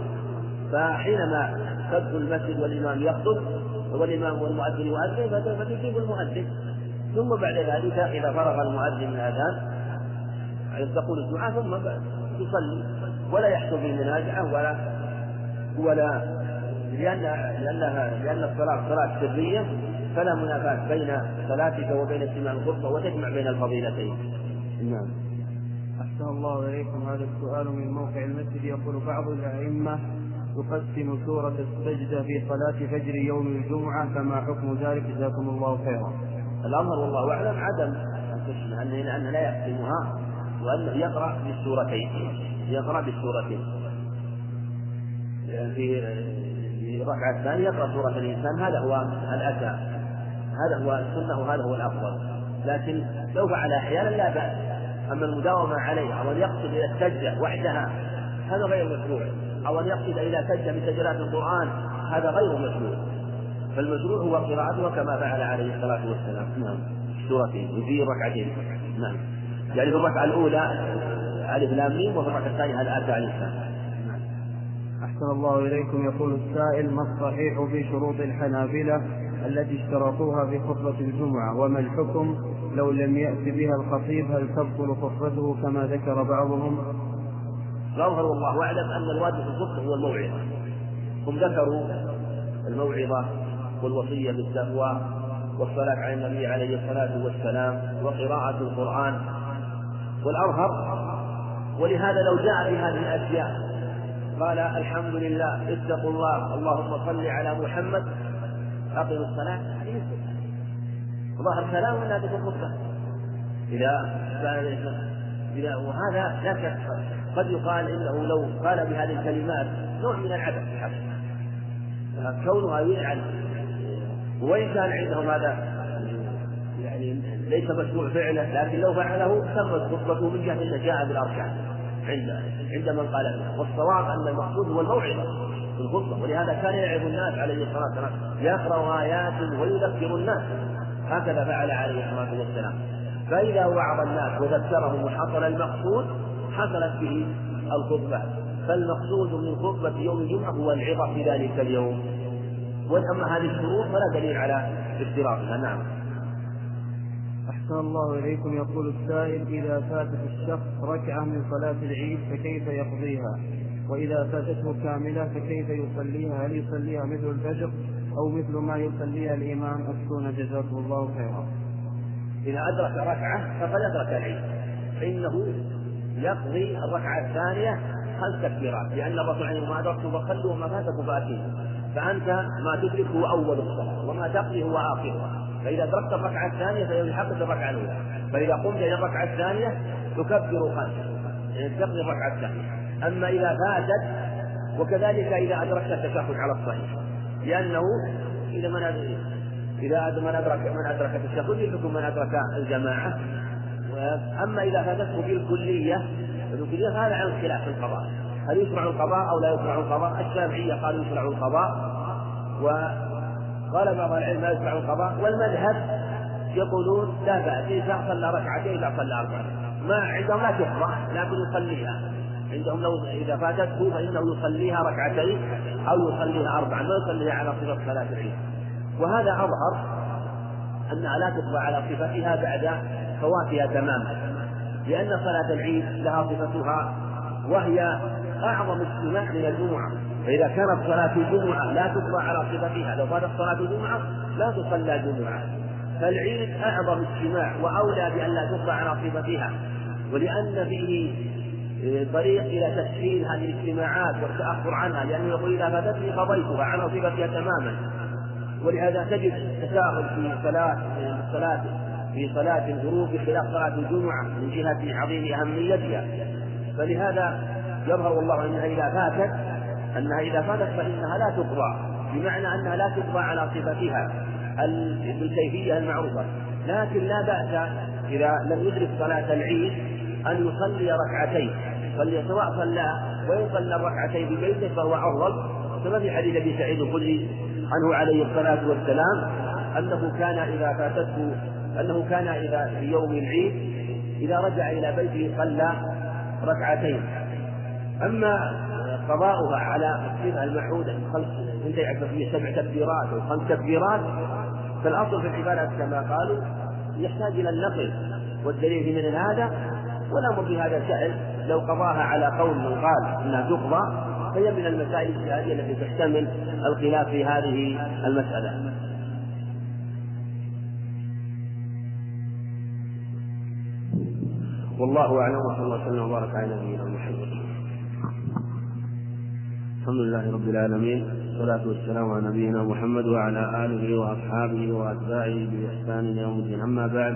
فحينما تدخل المسجد والإمام يخطب والإمام والمؤذن يؤذن فتجيب المؤذن ثم بعد ذلك إذا فرغ المؤذن من الأذان تقول الدعاء ثم يصلي ولا يحصل بالمناجعة ولا ولا لأن لأنها لأن الصلاة صلاة سرية فلا منافاة بين صلاتك وبين استماع الخطبة وتجمع بين الفضيلتين. نعم. أحسن الله إليكم هذا السؤال من موقع المسجد يقول بعض الأئمة يقسم سورة السجدة في صلاة فجر يوم الجمعة فما حكم ذلك؟ جزاكم الله خيرا. الأمر والله أعلم عدم أن أنه لا يقسمها وأنه يقرأ بالسورتين يقرأ بالسورتين. في في الركعة الثانية يقرأ سورة الإنسان هذا هو الأتى هذا هو السنة وهذا هو الأفضل. لكن لو فعل أحيانا لا بأس. أما المداومة عليه أو أن يقصد إلى السجدة وحدها هذا غير مشروع. أو أن يقصد إلى سجدة من سجدات القرآن هذا غير مشروع. فالمشروع هو قراءتها كما فعل عليه الصلاة والسلام. نعم. سورتين وفي ركعتين. نعم. يعني في الركعة الأولى ألف لام ميم وفي الركعة الثانية هل أتى عليه السلام. أحسن الله إليكم. يقول السائل ما الصحيح في شروط الحنابلة التي اشترطوها في خطبة الجمعة؟ وما الحكم لو لم يأت بها الخطيب هل تبطل خطبته كما ذكر بعضهم؟ الأظهر والله أعلم أن الواجب في هو الموعظة. هم ذكروا الموعظة والوصية بالتقوى والصلاة على النبي عليه الصلاة والسلام وقراءة القرآن والأظهر. ولهذا لو جاء بهذه الأشياء قال الحمد لله اتقوا الله اللهم صل على محمد أقم الصلاة. ظهر كلام ولا في الخطبة إذا إذا وهذا لا شك. قد يقال إنه لو قال بهذه الكلمات نوع من العبث كونها يلعن وإن كان عندهم هذا يعني ليس مشروع فعله لكن لو فعله تمت خطبته من جهة أنه جاء بالأركان. عند عند من قال والصواب أن المقصود هو الموعظة في الخطبة. ولهذا كان يعظ الناس عليه الصلاة والسلام. يقرأ آيات ويذكر الناس. هكذا فعل عليه الصلاة والسلام. فإذا وعظ الناس وذكرهم وحصل المقصود حصلت به الخطبة. فالمقصود من خطبة يوم الجمعة هو العظة في ذلك اليوم. وأما هذه الشروط فلا دليل على اشتراطها نعم. أحسن الله إليكم. يقول السائل إذا فاتت الشخص ركعة من صلاة العيد فكيف يقضيها؟ وإذا فاتته كاملة فكيف يصليها؟ هل يصليها مثل الفجر؟ أو مثل ما يصليها الإمام أفتون جزاكم الله خيرا. إذا أدرك ركعة فقد أدرك العيد. فإنه يقضي الركعة الثانية خمس تكبيرات لأن الرسول عليه ما أدركته فخلوا وما فاتكم فأتيه فأنت ما تدرك هو أول الصلاة وما تقضي هو آخرها فإذا أدركت الركعة الثانية فيلحقك الركعة الأولى. فإذا قمت إلى الركعة الثانية تكبر خمسة يعني تقضي الركعة الثانية. أما إذا فاتت وكذلك إذا أدركت التشهد على الصحيح. لأنه إذا من إذا من أدرك من أدرك التشهد يحكم من أدرك الجماعة. أما إذا فاتته بالكلية بالكلية هذا عن خلاف القضاء. هل يشرع القضاء أو لا يشرع القضاء؟ الشافعية قالوا يشرع القضاء. وقال بعض العلم لا يشرع القضاء. والمذهب يقولون لا بأس إذا صلى ركعتين إذا صلى أربعة. ما عندهم لا تقضى لكن يصليها. عندهم لو إذا فاتته فإنه يصليها ركعتين أو يصليها أربعا ما يصليها على صفة صلاة العيد. وهذا أظهر أنها لا تقضى على صفتها بعد فواتها تماما لأن صلاة العيد لها صفتها وهي أعظم اجتماع من الجمعة. فإذا كانت صلاة الجمعة لا تقضى على صفتها لو فاتت صلاة الجمعة لا تصلى جمعة فالعيد أعظم اجتماع وأولى بأن لا تقضى على صفتها ولأن فيه طريق إلى تسهيل هذه الاجتماعات والتأخر عنها لأنه يقول إذا فاتتني قضيتها على صفتها تماما. ولهذا تجد تساهل في صلاة صلاة في صلاة الغروب بخلاف صلاة الجمعة من جهة عظيم أهميتها. فلهذا يظهر الله أنها إذا فاتت أنها إذا فاتت فإنها لا تقضى بمعنى أنها لا تقضى على صفتها بالكيفية المعروفة. لكن لا بأس إذا لم يدرك صلاة العيد أن يصلي ركعتين. سواء صلى وإن صلى الركعتين في بيته فهو أفضل كما في حديث أبي سعيد الخدري عنه عليه الصلاة والسلام أنه كان إذا فاتته أنه كان إذا في يوم العيد إذا رجع إلى بيته صلى ركعتين. أما قضاؤها على الصفة المعهودة خمس تنتهي في سبع تكبيرات أو خمس تكبيرات فالأصل في العبادة كما قالوا يحتاج إلى النقل والدليل في هذا والأمر بهذا سهل لو قضاها على قول من قال أنها تقضى فهي من المسائل الاجتهادية التي تحتمل الخلاف في هذه المسألة. والله أعلم وصلى الله وسلم وبارك على نبينا محمد. الحمد لله رب العالمين والصلاة والسلام على نبينا محمد وعلى آله وأصحابه وأتباعه بإحسان إلى يوم الدين. أما بعد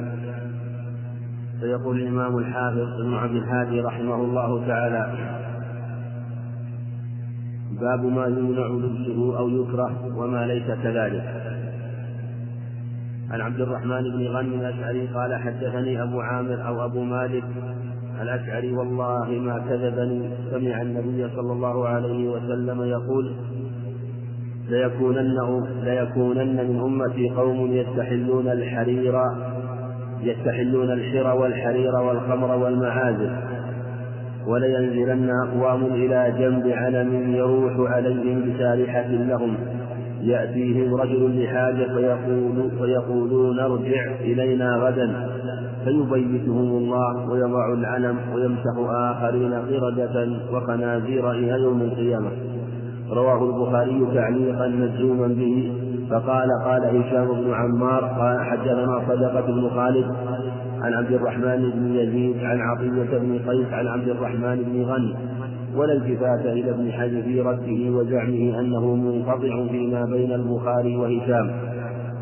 فيقول الإمام الحافظ ابن عبد الهادي رحمه الله تعالى باب ما يمنع لبسه أو يكره وما ليس كذلك. عن عبد الرحمن بن غنم الأشعري قال حدثني أبو عامر أو أبو مالك الأشعري والله ما كذبني سمع النبي صلى الله عليه وسلم يقول ليكونن ليكونن من أمتي قوم يستحلون الحرير يستحلون الحر والحرير والخمر والمعازف ولينزلن أقوام إلى جنب علم يروح عليهم بسارحة لهم. يأتيهم رجل لحاجة فيقول فيقولون ارجع إلينا غدا. فيبيتهم الله ويضع العلم ويمسح آخرين قردة وخنازير إلى يوم القيامة. رواه البخاري تعليقا مجزوما به. فقال قال هشام بن عمار قال حدثنا صدقة بن خالد عن عبد الرحمن بن يزيد عن عطية بن قيس عن عبد الرحمن بن غني ولا التفات إلى ابن حجر في رده وزعمه أنه منقطع فيما بين البخاري وهشام.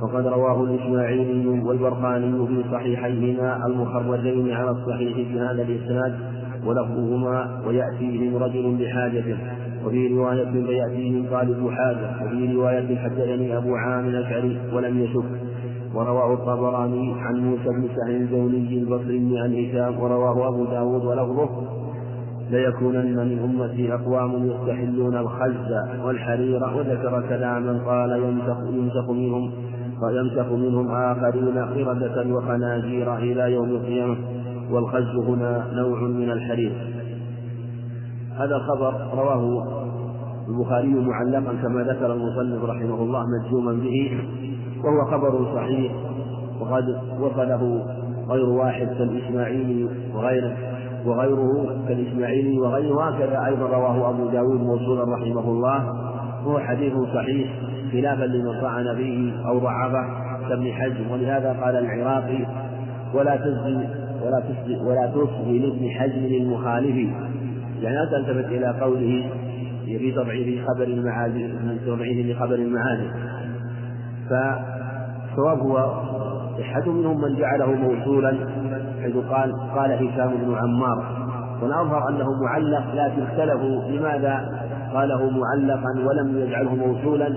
وقد رواه الإسماعيلي والبرقاني في صحيحيهما المخرجين على الصحيح بهذا الإسناد ولفظهما ويأتيهم رجل بحاجته وفي رواية فيأتيهم طالب حاجة وفي رواية حدثني أبو عامر الأشعري ولم يشك ورواه الطبراني عن موسى بن سهل الزولي البصري عن هشام ورواه أبو داود ولفظه ليكونن من أمتي أقوام يستحلون الخز والحرير وذكر كلاما قال ينسخ, ينسخ منهم ويمسخ منهم آخرين قردة وخنازير إلى يوم القيامة والخز هنا نوع من الحرير. هذا الخبر رواه البخاري معلقا كما ذكر المصنف رحمه الله مجزوما به وهو خبر صحيح وقد وصله غير واحد كالإسماعيلي وغيره وغيره كالإسماعيلي وغيره هكذا أيضا رواه أبو داود موصولا رحمه الله وهو حديث صحيح خلافا لمن طعن فيه أو ضعفه كابن حزم ولهذا قال العراقي ولا تسقي ولا تسقي ولا لابن حزم المخالف يعني لا تلتفت إلى قوله في تضعيف خبر المعادي من تضعيف لخبر المعادي فالصواب هو صحة منهم من جعله موصولا حيث قال قال هشام بن عمار والأظهر أنه معلق لكن اختلفوا لماذا قاله معلقا ولم يجعله موصولا.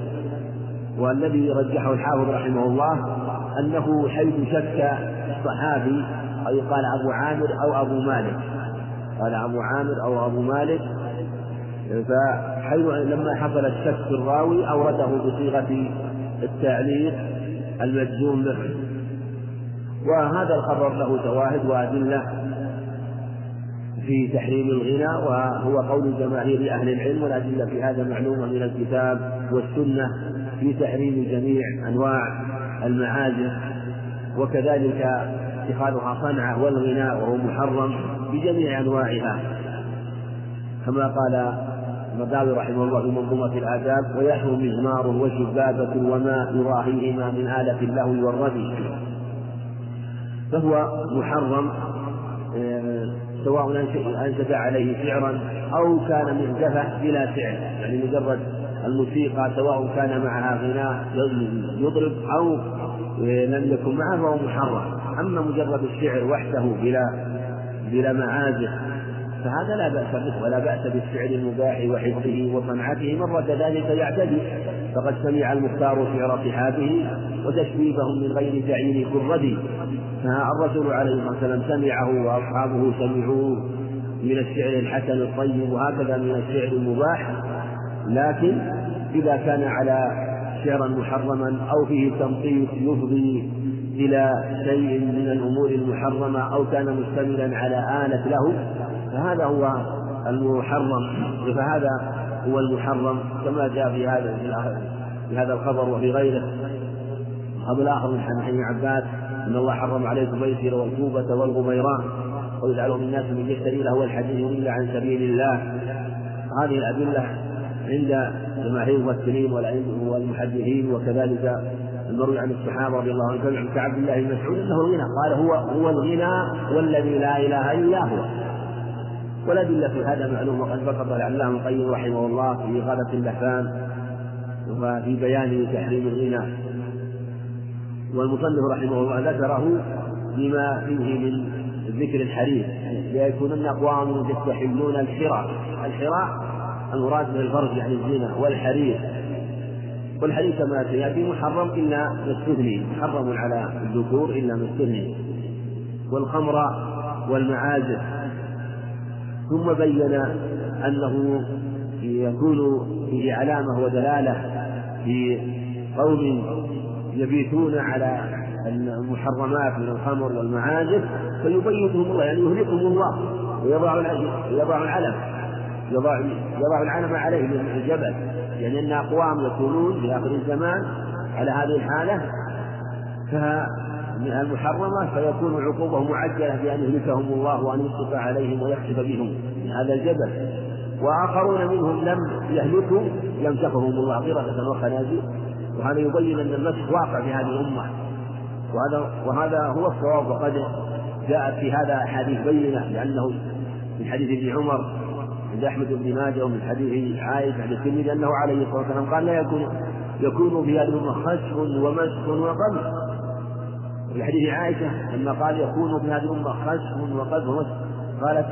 والذي رجحه الحافظ رحمه الله أنه حيث شك الصحابي أو يقال أبو عامر أو أبو مالك. قال أبو عامر أو أبو مالك فحيث لما حصل الشك في الراوي أورده بصيغة التعليق المجزوم به. وهذا الخبر له شواهد وأدلة في تحريم الغنى وهو قول جماهير أهل العلم والأدلة في هذا معلومة من الكتاب والسنة في تحريم جميع أنواع المعازف. وكذلك اتخاذها صنعة والغناء وهو محرم بجميع أنواعها. كما قال المداوي رحمه الله في منظومة الآداب ويحرم مزمار وشبابة وما يضاهيهما من آلة اللهو والردي فهو محرم آه، سواء أنشد عليه شعرا أو كان مهدفة بلا شعر يعني مجرد الموسيقى سواء كان معها غناء يضرب أو لم يكن معه فهو محرم. أما مجرد الشعر وحده بلا بلا معازف فهذا لا بأس به ولا بأس بالشعر المباح وحفظه وصنعته. من رد ذلك يعتدي فقد سمع المختار شعر صحابه وتشبيبهم من غير تعيين كالردي فالرسول عليه الصلاة والسلام سمعه وأصحابه سمعوه. من الشعر الحسن الطيب وهكذا من الشعر المباح. لكن إذا كان على شعرا محرما أو فيه تنطيط يفضي. إلى شيء من الأمور المحرمة أو كان مشتملا على آلة له فهذا هو المحرم فهذا هو المحرم كما جاء في هذا في هذا الخبر وفي غيره. الخبر الآخر من حديث عباس إن الله حرم عليكم الميسر والكوبة والغميران ويجعلهم الناس من يشتري له الحديث إلا عن سبيل الله. هذه الأدلة عند جماهير الممثلين والمحدثين وكذلك المروي عن الصحابة رضي الله عنهم كعبد الله بن مسعود أنه الغنى. قال هو هو الغنى والذي لا إله إلا هو. والأدلة في هذا معلوم وقد بسط العلامة القيم رحمه الله في غابة اللحفان وفي بيان تحريم الغنى. والمصنف رحمه الله ذكره بما فيه من ذكر الحرير ليكونن أقوام يستحلون الحراء. الحراء المراد من الفرج يعني الزنا والحرير. والحرير كما سيأتي محرم إلا ما استثني محرم على الذكور إلا ما استثني والخمر والمعازف. ثم بين أنه يكون فيه علامة ودلالة في قوم يبيتون على المحرمات من الخمر والمعازف فيبيتهم الله يعني يهلكهم الله ويضع العلم يضع يضع العلم عليه من الجبل. يعني أن أقوام يكونون في آخر الزمان على هذه الحالة من المحرمة فيكون عقوبة معجلة بأن يهلكهم الله وأن يسقط عليهم ويخسف بهم من هذا الجبل. وآخرون منهم لم يهلكوا يمسكهم الله قردة وخنازير وهذا يبين أن المسح واقع في هذه الأمة. وهذا وهذا هو الصواب. وقد جاءت في هذا أحاديث بينة لأنه من حديث ابن عمر عند أحمد بن ماجه ومن حديث عائشة عند الترمذي أنه عليه الصلاة والسلام قال لا يكون يكون في هذه الأمة خسف ومسح وقمح. وفي حديث عائشة لما قال يكون في هذه الأمة خسف وقذف ومسح قالت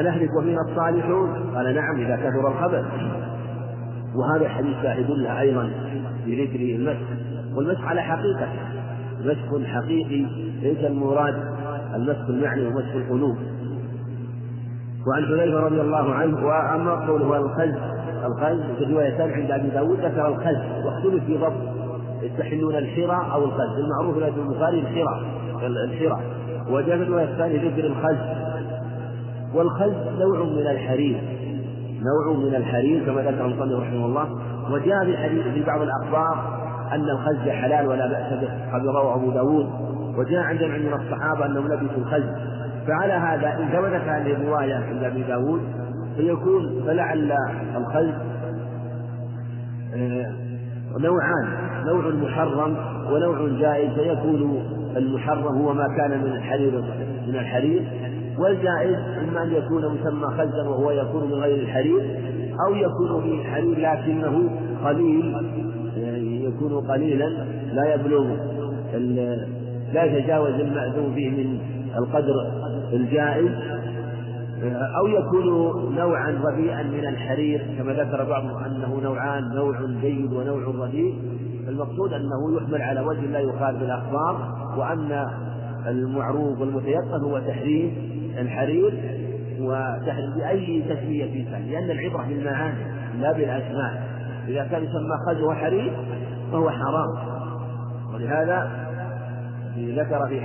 أنهلك وفينا الصالحون؟ قال نعم إذا كثر الخبث وهذا حديث شاهد له أيضا في ذكر المسح والمسح على حقيقته مسح حقيقي ليس المراد المسح المعني ومسح القلوب. وعن حذيفة رضي الله عنه وأما قوله الخز الخز في روايتان عند أبي داود ذكر الخز واختلف في ضبط يستحلون الحرى أو الخز. المعروف في البخاري الحرى الحرى. وجاء في الرواية الثانية ذكر الخز. والخز نوع من الحرير نوع من الحرير كما ذكر المصنف رحمه الله. وجاء في حديث في بعض الأخبار أن الخز حلال ولا بأس به قد رواه أبو داود. وجاء عند من الصحابة أنهم لبسوا الخز. فعلى هذا إن ثبتت هذه الرواية عند أبي داود فيكون فلعل الخز آه، نوعان نوع محرم ونوع جائز فيكون المحرم هو ما كان من الحرير من الحرير والجائز إما أن يكون مسمى خزا وهو يكون من غير الحرير أو يكون من الحرير لكنه قليل يعني يكون قليلا لا يبلغ لا يتجاوز المأذون فيه من القدر الجائز أو يكون نوعا رديئا من الحرير كما ذكر بعضهم أنه نوعان نوع جيد ونوع رديء. المقصود أنه يحمل على وجه لا يخالف الأخبار وأن المعروف والمتيقن هو تحريم الحرير وتحريم بأي تسمية كان لأن العبرة بالمعاني لا بالأسماء. إذا كان يسمى خز وحرير فهو حرام. ولهذا ذكر في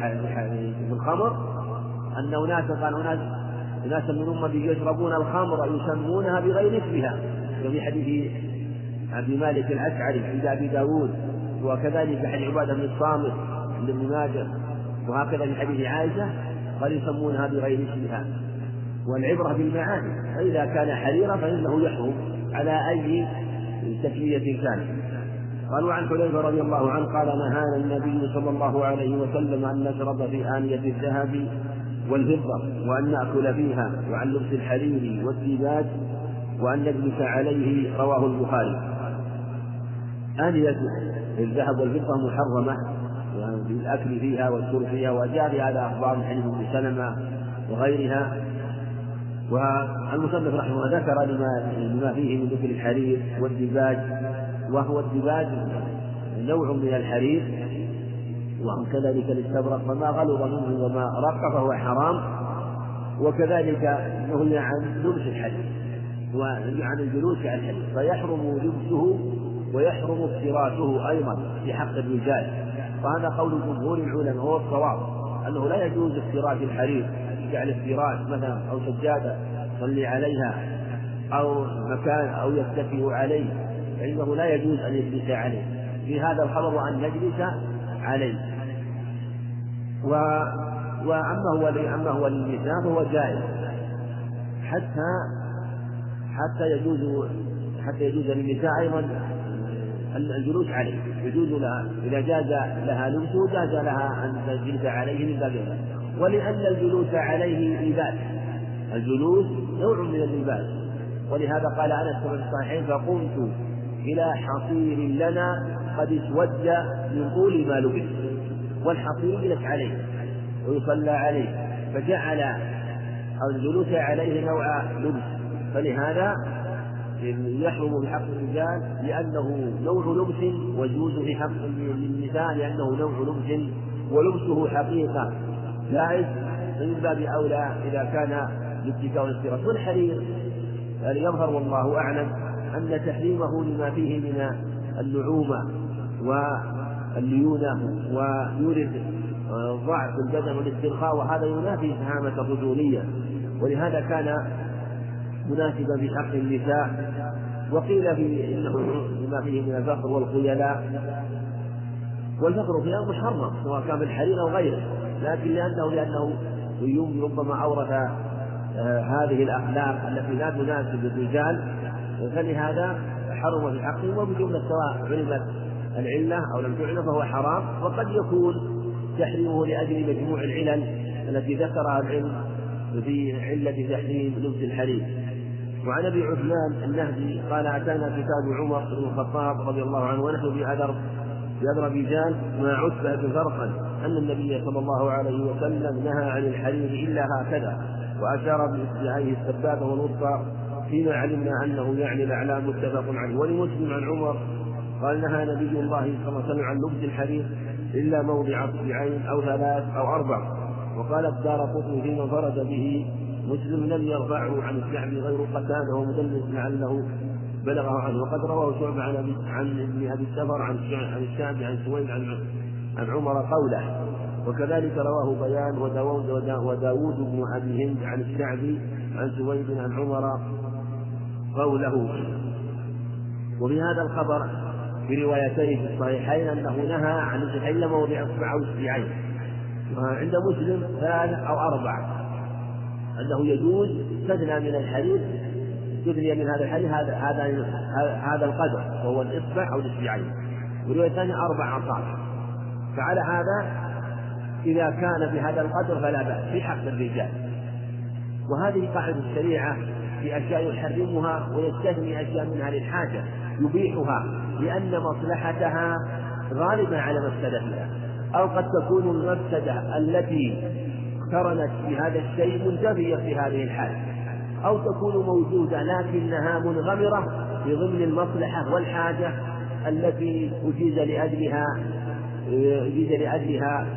في الخمر أن أناسا قال أناس أناس من أمتي يشربون الخمر يسمونها بغير اسمها. وفي حديث عبد مالك الأشعري عند أبي داود وكذلك حديث عبادة بن الصامت عند ابن ماجه وهكذا في حديث عائشة قال يسمونها بغير اسمها. والعبرة بالمعاني فإذا كان حريرا فإنه يحرم على أي تسمية كانت. قال وعن حذيفة رضي الله عنه قال نهانا النبي صلى الله عليه وسلم أن نشرب في آنية الذهب والفضة وأن نأكل فيها وعن لبس الحرير والديباج وأن نجلس عليه رواه البخاري. آنية الذهب والفضة محرمة بالأكل فيها والشرب فيها وجاء في هذا أخبار من حديث سلمة وغيرها. والمصنف رحمه الله ذكر لما لما فيه من ذكر الحرير والديباج وهو الديباج نوع من الحرير وكذلك الاستبرق فما غلظ منه وما رق فهو حرام. وكذلك نهي عن لبس الحرير وعن الجلوس على الحرير فيحرم لبسه ويحرم افتراسه أيضا في حق الرجال. وهذا قول جمهور العلماء وهو الصواب أنه لا يجوز افتراس الحرير جعل افتراس مثلا أو سجادة يصلي عليها أو مكان أو يتكئ عليه فإنه لا يجوز أن يجلس عليه. في هذا الخبر وأن يجلس عليه. و وأما هو أما هو للنساء فهو جائز. حتى حتى يجوز حتى يجوز للنساء أيضا الجلوس عليه. يجوز لها إذا جاز لها لبسه جاز لها أن تجلس عليه من باب ولأن الجلوس عليه لباس الجلوس نوع من اللباس ولهذا قال أنس في الصحيحين فقمت إلى حصير لنا قد اسود من طول ما لبس والحصير يجلس عليه ويصلى عليه فجعل الجلوس عليه نوع لبس فلهذا يحرم في حق الرجال لأنه نوع لبس ويجوز في حق النساء لأنه نوع لبس ولبسه حقيقة جائز فمن باب أولى إذا كان لاتكاء الافتراس والحرير يظهر والله أعلم أن تحريمه لما فيه من النعومة والليونة ويورد ضعف البدن والاسترخاء وهذا ينافي شهامة الرجولية. ولهذا كان مناسبا في حق النساء. وقيل في إنه لما فيه من الفخر والخيلاء. والفخر في الأرض محرم سواء كان بالحرير أو غيره. لكن لأنه لأنه ربما أورث آه، هذه الأخلاق التي لا تناسب الرجال فلهذا حرم في حقه وبجمله سواء علمت العلة أو لم تعلم فهو حرام وقد يكون تحريمه لأجل مجموع العلل التي ذكرها العلم في علة تحريم لبس الحرير وعن أبي عثمان النهدي قال أتانا كتاب عمر بن الخطاب رضي الله عنه ونحن في أدر في أذربيجان مع عتبة فرقا أن النبي صلى الله عليه وسلم نهى عن الحرير إلا هكذا وأشار بإصبعيه السبابة والوسطى فيما علمنا أنه يعني الأعلام متفق عليه. ولمسلم عن عمر قال نهى نبي الله صلى الله عليه وسلم عن لبس الحرير إلا موضع أصبعين أو ثلاث أو أربع. وقال الدار قطن فيما فرد به مسلم لم يرفعه عن الشعب غير قتاده ومدلس لعله بلغه عنه. وقد رواه شعبة عن عن ابن أبي السفر عن عن الشعب عن سويد عن عن عمر قوله. وكذلك رواه بيان وداود وداود بن أبي هند عن الشعبي عن سويد عن عمر قوله. وفي هذا الخبر في روايتين في الصحيحين أنه نهى عن إلا موضع أو إصبعين عند مسلم ثلاث أو أربع أنه يجوز استثنى من الحديث استثني من هذا الحديث هذا هذا هذا القدر وهو الإصبع أو الإصبعين والرواية الثانية أربع أصابع فعلى هذا إذا كان بهذا القدر فلا بأس في حق الرجال. وهذه قاعدة الشريعة في أشياء يحرمها ويستثني أشياء منها للحاجة. يبيحها لأن مصلحتها غالبة على مفسدتها أو قد تكون المفسدة التي اقترنت بهذا الشيء منتفية في هذه الحالة أو تكون موجودة لكنها منغمرة في ضمن المصلحة والحاجة التي أجيز لأجلها أجيز لأجلها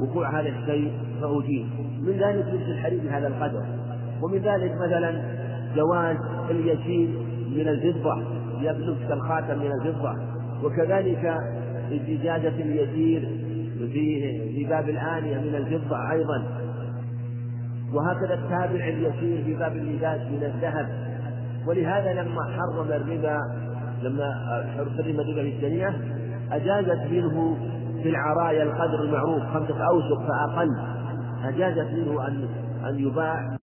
وقوع هذا الشيء فأجيز. من ذلك مثل الحديث بهذا القدر. ومن ذلك مثلا جواز اليسير من الفضة. يلبس كالخاتم من الفضة. وكذلك إجازة اليسير في باب الآنية من الفضة أيضا. وهكذا التابع اليسير في باب اللباس من الذهب. ولهذا لما حرم الربا لما حرم الربا في الشريعة أجازت منه في العرايا القدر المعروف خمسة أوسق فأقل. أجازت منه أن أن يباع